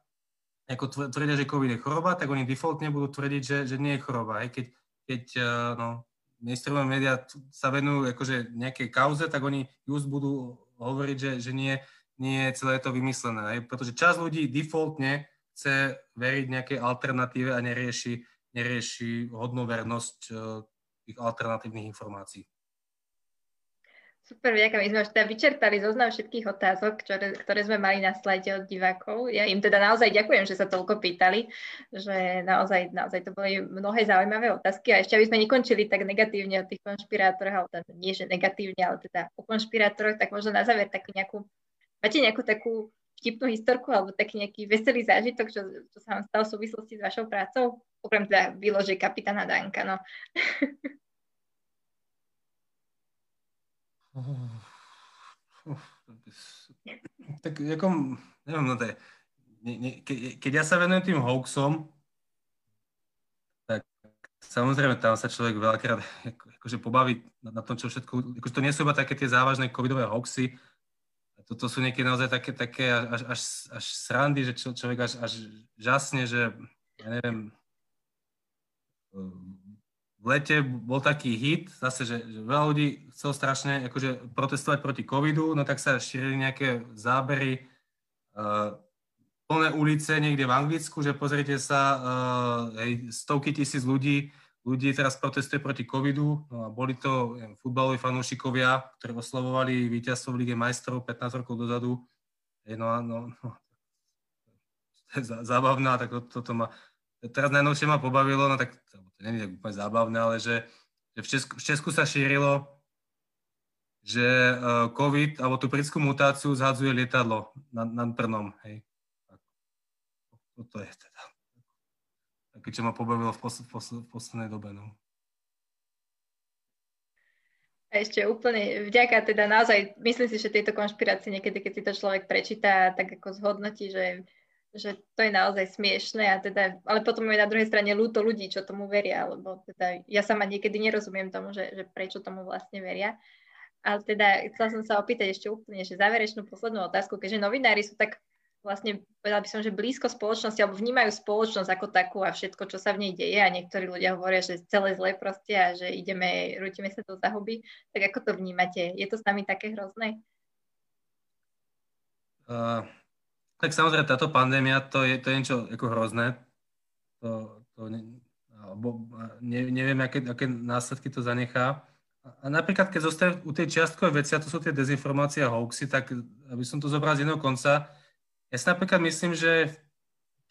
Speaker 2: ako tvrdia, že COVID je choroba, tak oni defaultne budú tvrdiť, že, že nie je choroba. Aj keď, keď e, no, mainstreamové médiá sa venujú akože nejakej kauze, tak oni just budú hovoriť, že, že nie, nie je celé to vymyslené. Aj? Pretože časť ľudí defaultne chce veriť nejakej alternatíve a nerieši, nerieši hodnovernosť uh, tých alternatívnych informácií.
Speaker 1: Super, ďakujem. My sme už teda vyčerpali zoznam všetkých otázok, ktoré, ktoré sme mali na slajde od divákov. Ja im teda naozaj ďakujem, že sa toľko pýtali, že naozaj, naozaj to boli mnohé zaujímavé otázky a ešte aby sme nekončili tak negatívne o tých konšpirátoroch, ale teda nie, že negatívne, ale teda o konšpirátoroch, tak možno na záver takú nejakú, máte nejakú takú vtipnú historku alebo taký nejaký veselý zážitok, čo, čo sa vám stal v súvislosti s vašou prácou? Okrem teda výlože kapitána Danka, no.
Speaker 2: Tak ako, neviem, no to je, ne, ne, ke, keď ja sa venujem tým hoaxom, tak samozrejme tam sa človek veľakrát ako, akože pobaví na, na tom, čo všetko, akože to nie sú iba také tie závažné covidové hoaxy, toto sú niekedy naozaj také, také až, až, až srandy, že čo, človek až, až žasne, že ja neviem, v lete bol taký hit, zase, že, že veľa ľudí chcelo strašne akože protestovať proti covidu, no tak sa šírili nejaké zábery uh, plné ulice niekde v Anglicku, že pozrite sa, uh, hej, stovky tisíc ľudí, ľudí teraz protestuje proti covidu, no a boli to neviem, futbaloví fanúšikovia, ktorí oslavovali víťazstvo v Lige majstrov 15 rokov dozadu. No, no, no, to je zábavná, tak toto to, to ma teraz najnovšie ma pobavilo, no tak to nie je úplne zábavné, ale že, že v, Česku, v Česku sa šírilo, že uh, COVID, alebo tú britskú mutáciu zhadzuje lietadlo nad, nad Brnom. Hej. Tak, toto je teda čo ma pobavilo v, pos, pos, v poslednej dobe. No.
Speaker 1: A ešte úplne vďaka teda naozaj, myslím si, že tieto konšpirácie niekedy, keď si to človek prečíta, tak ako zhodnotí, že že to je naozaj smiešné a teda, ale potom je na druhej strane ľúto ľudí, čo tomu veria, lebo teda ja sama niekedy nerozumiem tomu, že, že prečo tomu vlastne veria. Ale teda chcela som sa opýtať ešte úplne, že záverečnú poslednú otázku, keďže novinári sú tak vlastne, povedala by som, že blízko spoločnosti alebo vnímajú spoločnosť ako takú a všetko, čo sa v nej deje a niektorí ľudia hovoria, že celé zle proste a že ideme, rútime sa do zahuby, tak ako to vnímate? Je to s nami také hrozné?
Speaker 2: Uh, tak samozrejme, táto pandémia, to je, to je niečo ako hrozné. To, to ne, alebo ne, neviem, aké, aké následky to zanechá. A napríklad, keď zostane u tej čiastkovej veci, a to sú tie dezinformácie a hoaxy, tak aby som to zobral z jedného konca, ja si napríklad myslím, že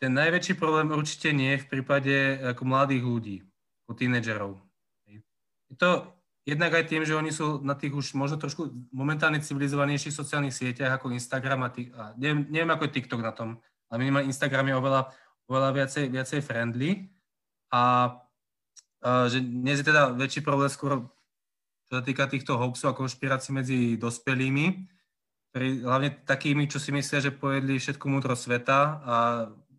Speaker 2: ten najväčší problém určite nie je v prípade ako mladých ľudí, ako tínedžerov. Je to Jednak aj tým, že oni sú na tých už možno trošku momentálne civilizovanejších sociálnych sieťach ako Instagram a, tých, a neviem, neviem, ako je TikTok na tom, ale minimálne Instagram je oveľa, oveľa viacej, viacej friendly. A, a že dnes je teda väčší problém skôr, čo sa týka týchto hoaxov a konšpirácií medzi dospelými, ktorí, hlavne takými, čo si myslia, že pojedli všetko múdro sveta a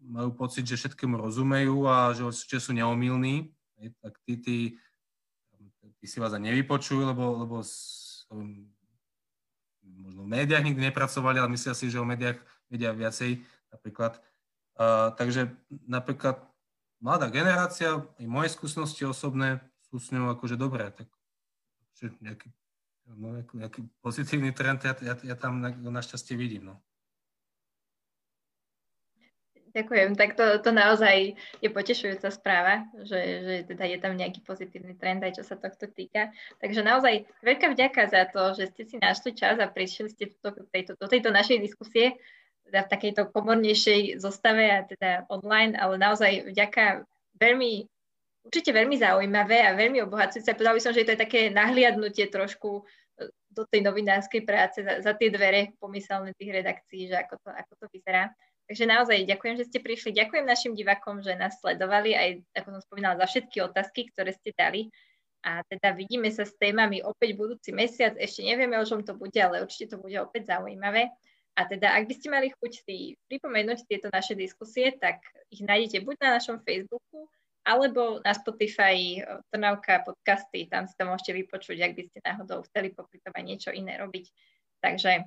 Speaker 2: majú pocit, že všetkému rozumejú a že, že sú neomilní. Tak tí, tí tí si vás aj nevypočujú, lebo, lebo um, možno v médiách nikdy nepracovali, ale myslia si, že o médiách vedia viacej napríklad. Uh, takže napríklad mladá generácia, aj moje skúsenosti osobné sú s ňou akože dobré. Tak, nejaký no, nejaký pozitívny trend ja, ja, ja tam na, našťastie vidím. No.
Speaker 1: Ďakujem, tak to, to naozaj je potešujúca správa, že, že teda je tam nejaký pozitívny trend aj čo sa tohto týka. Takže naozaj veľká vďaka za to, že ste si našli čas a prišli ste do tejto, do tejto našej diskusie teda v takejto komornejšej zostave a teda online, ale naozaj vďaka veľmi, určite veľmi zaujímavé a veľmi obohacujúce. Povedal by som, že to je také nahliadnutie trošku e, do tej novinárskej práce za, za tie dvere pomyselné tých redakcií, že ako to, ako to vyzerá. Takže naozaj ďakujem, že ste prišli. Ďakujem našim divakom, že nás sledovali, aj ako som spomínala, za všetky otázky, ktoré ste dali. A teda vidíme sa s témami opäť budúci mesiac. Ešte nevieme, o čom to bude, ale určite to bude opäť zaujímavé. A teda, ak by ste mali chuť si pripomenúť tieto naše diskusie, tak ich nájdete buď na našom Facebooku, alebo na Spotify eh, Trnavka podcasty, tam si to môžete vypočuť, ak by ste náhodou chceli popri niečo iné robiť. Takže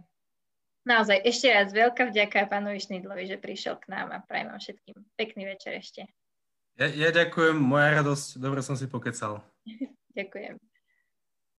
Speaker 1: naozaj ešte raz veľká vďaka pánovi Šnidlovi, že prišiel k nám a prajem vám všetkým pekný večer ešte.
Speaker 2: Ja, ja ďakujem, moja radosť, dobre som si pokecal.
Speaker 1: ďakujem.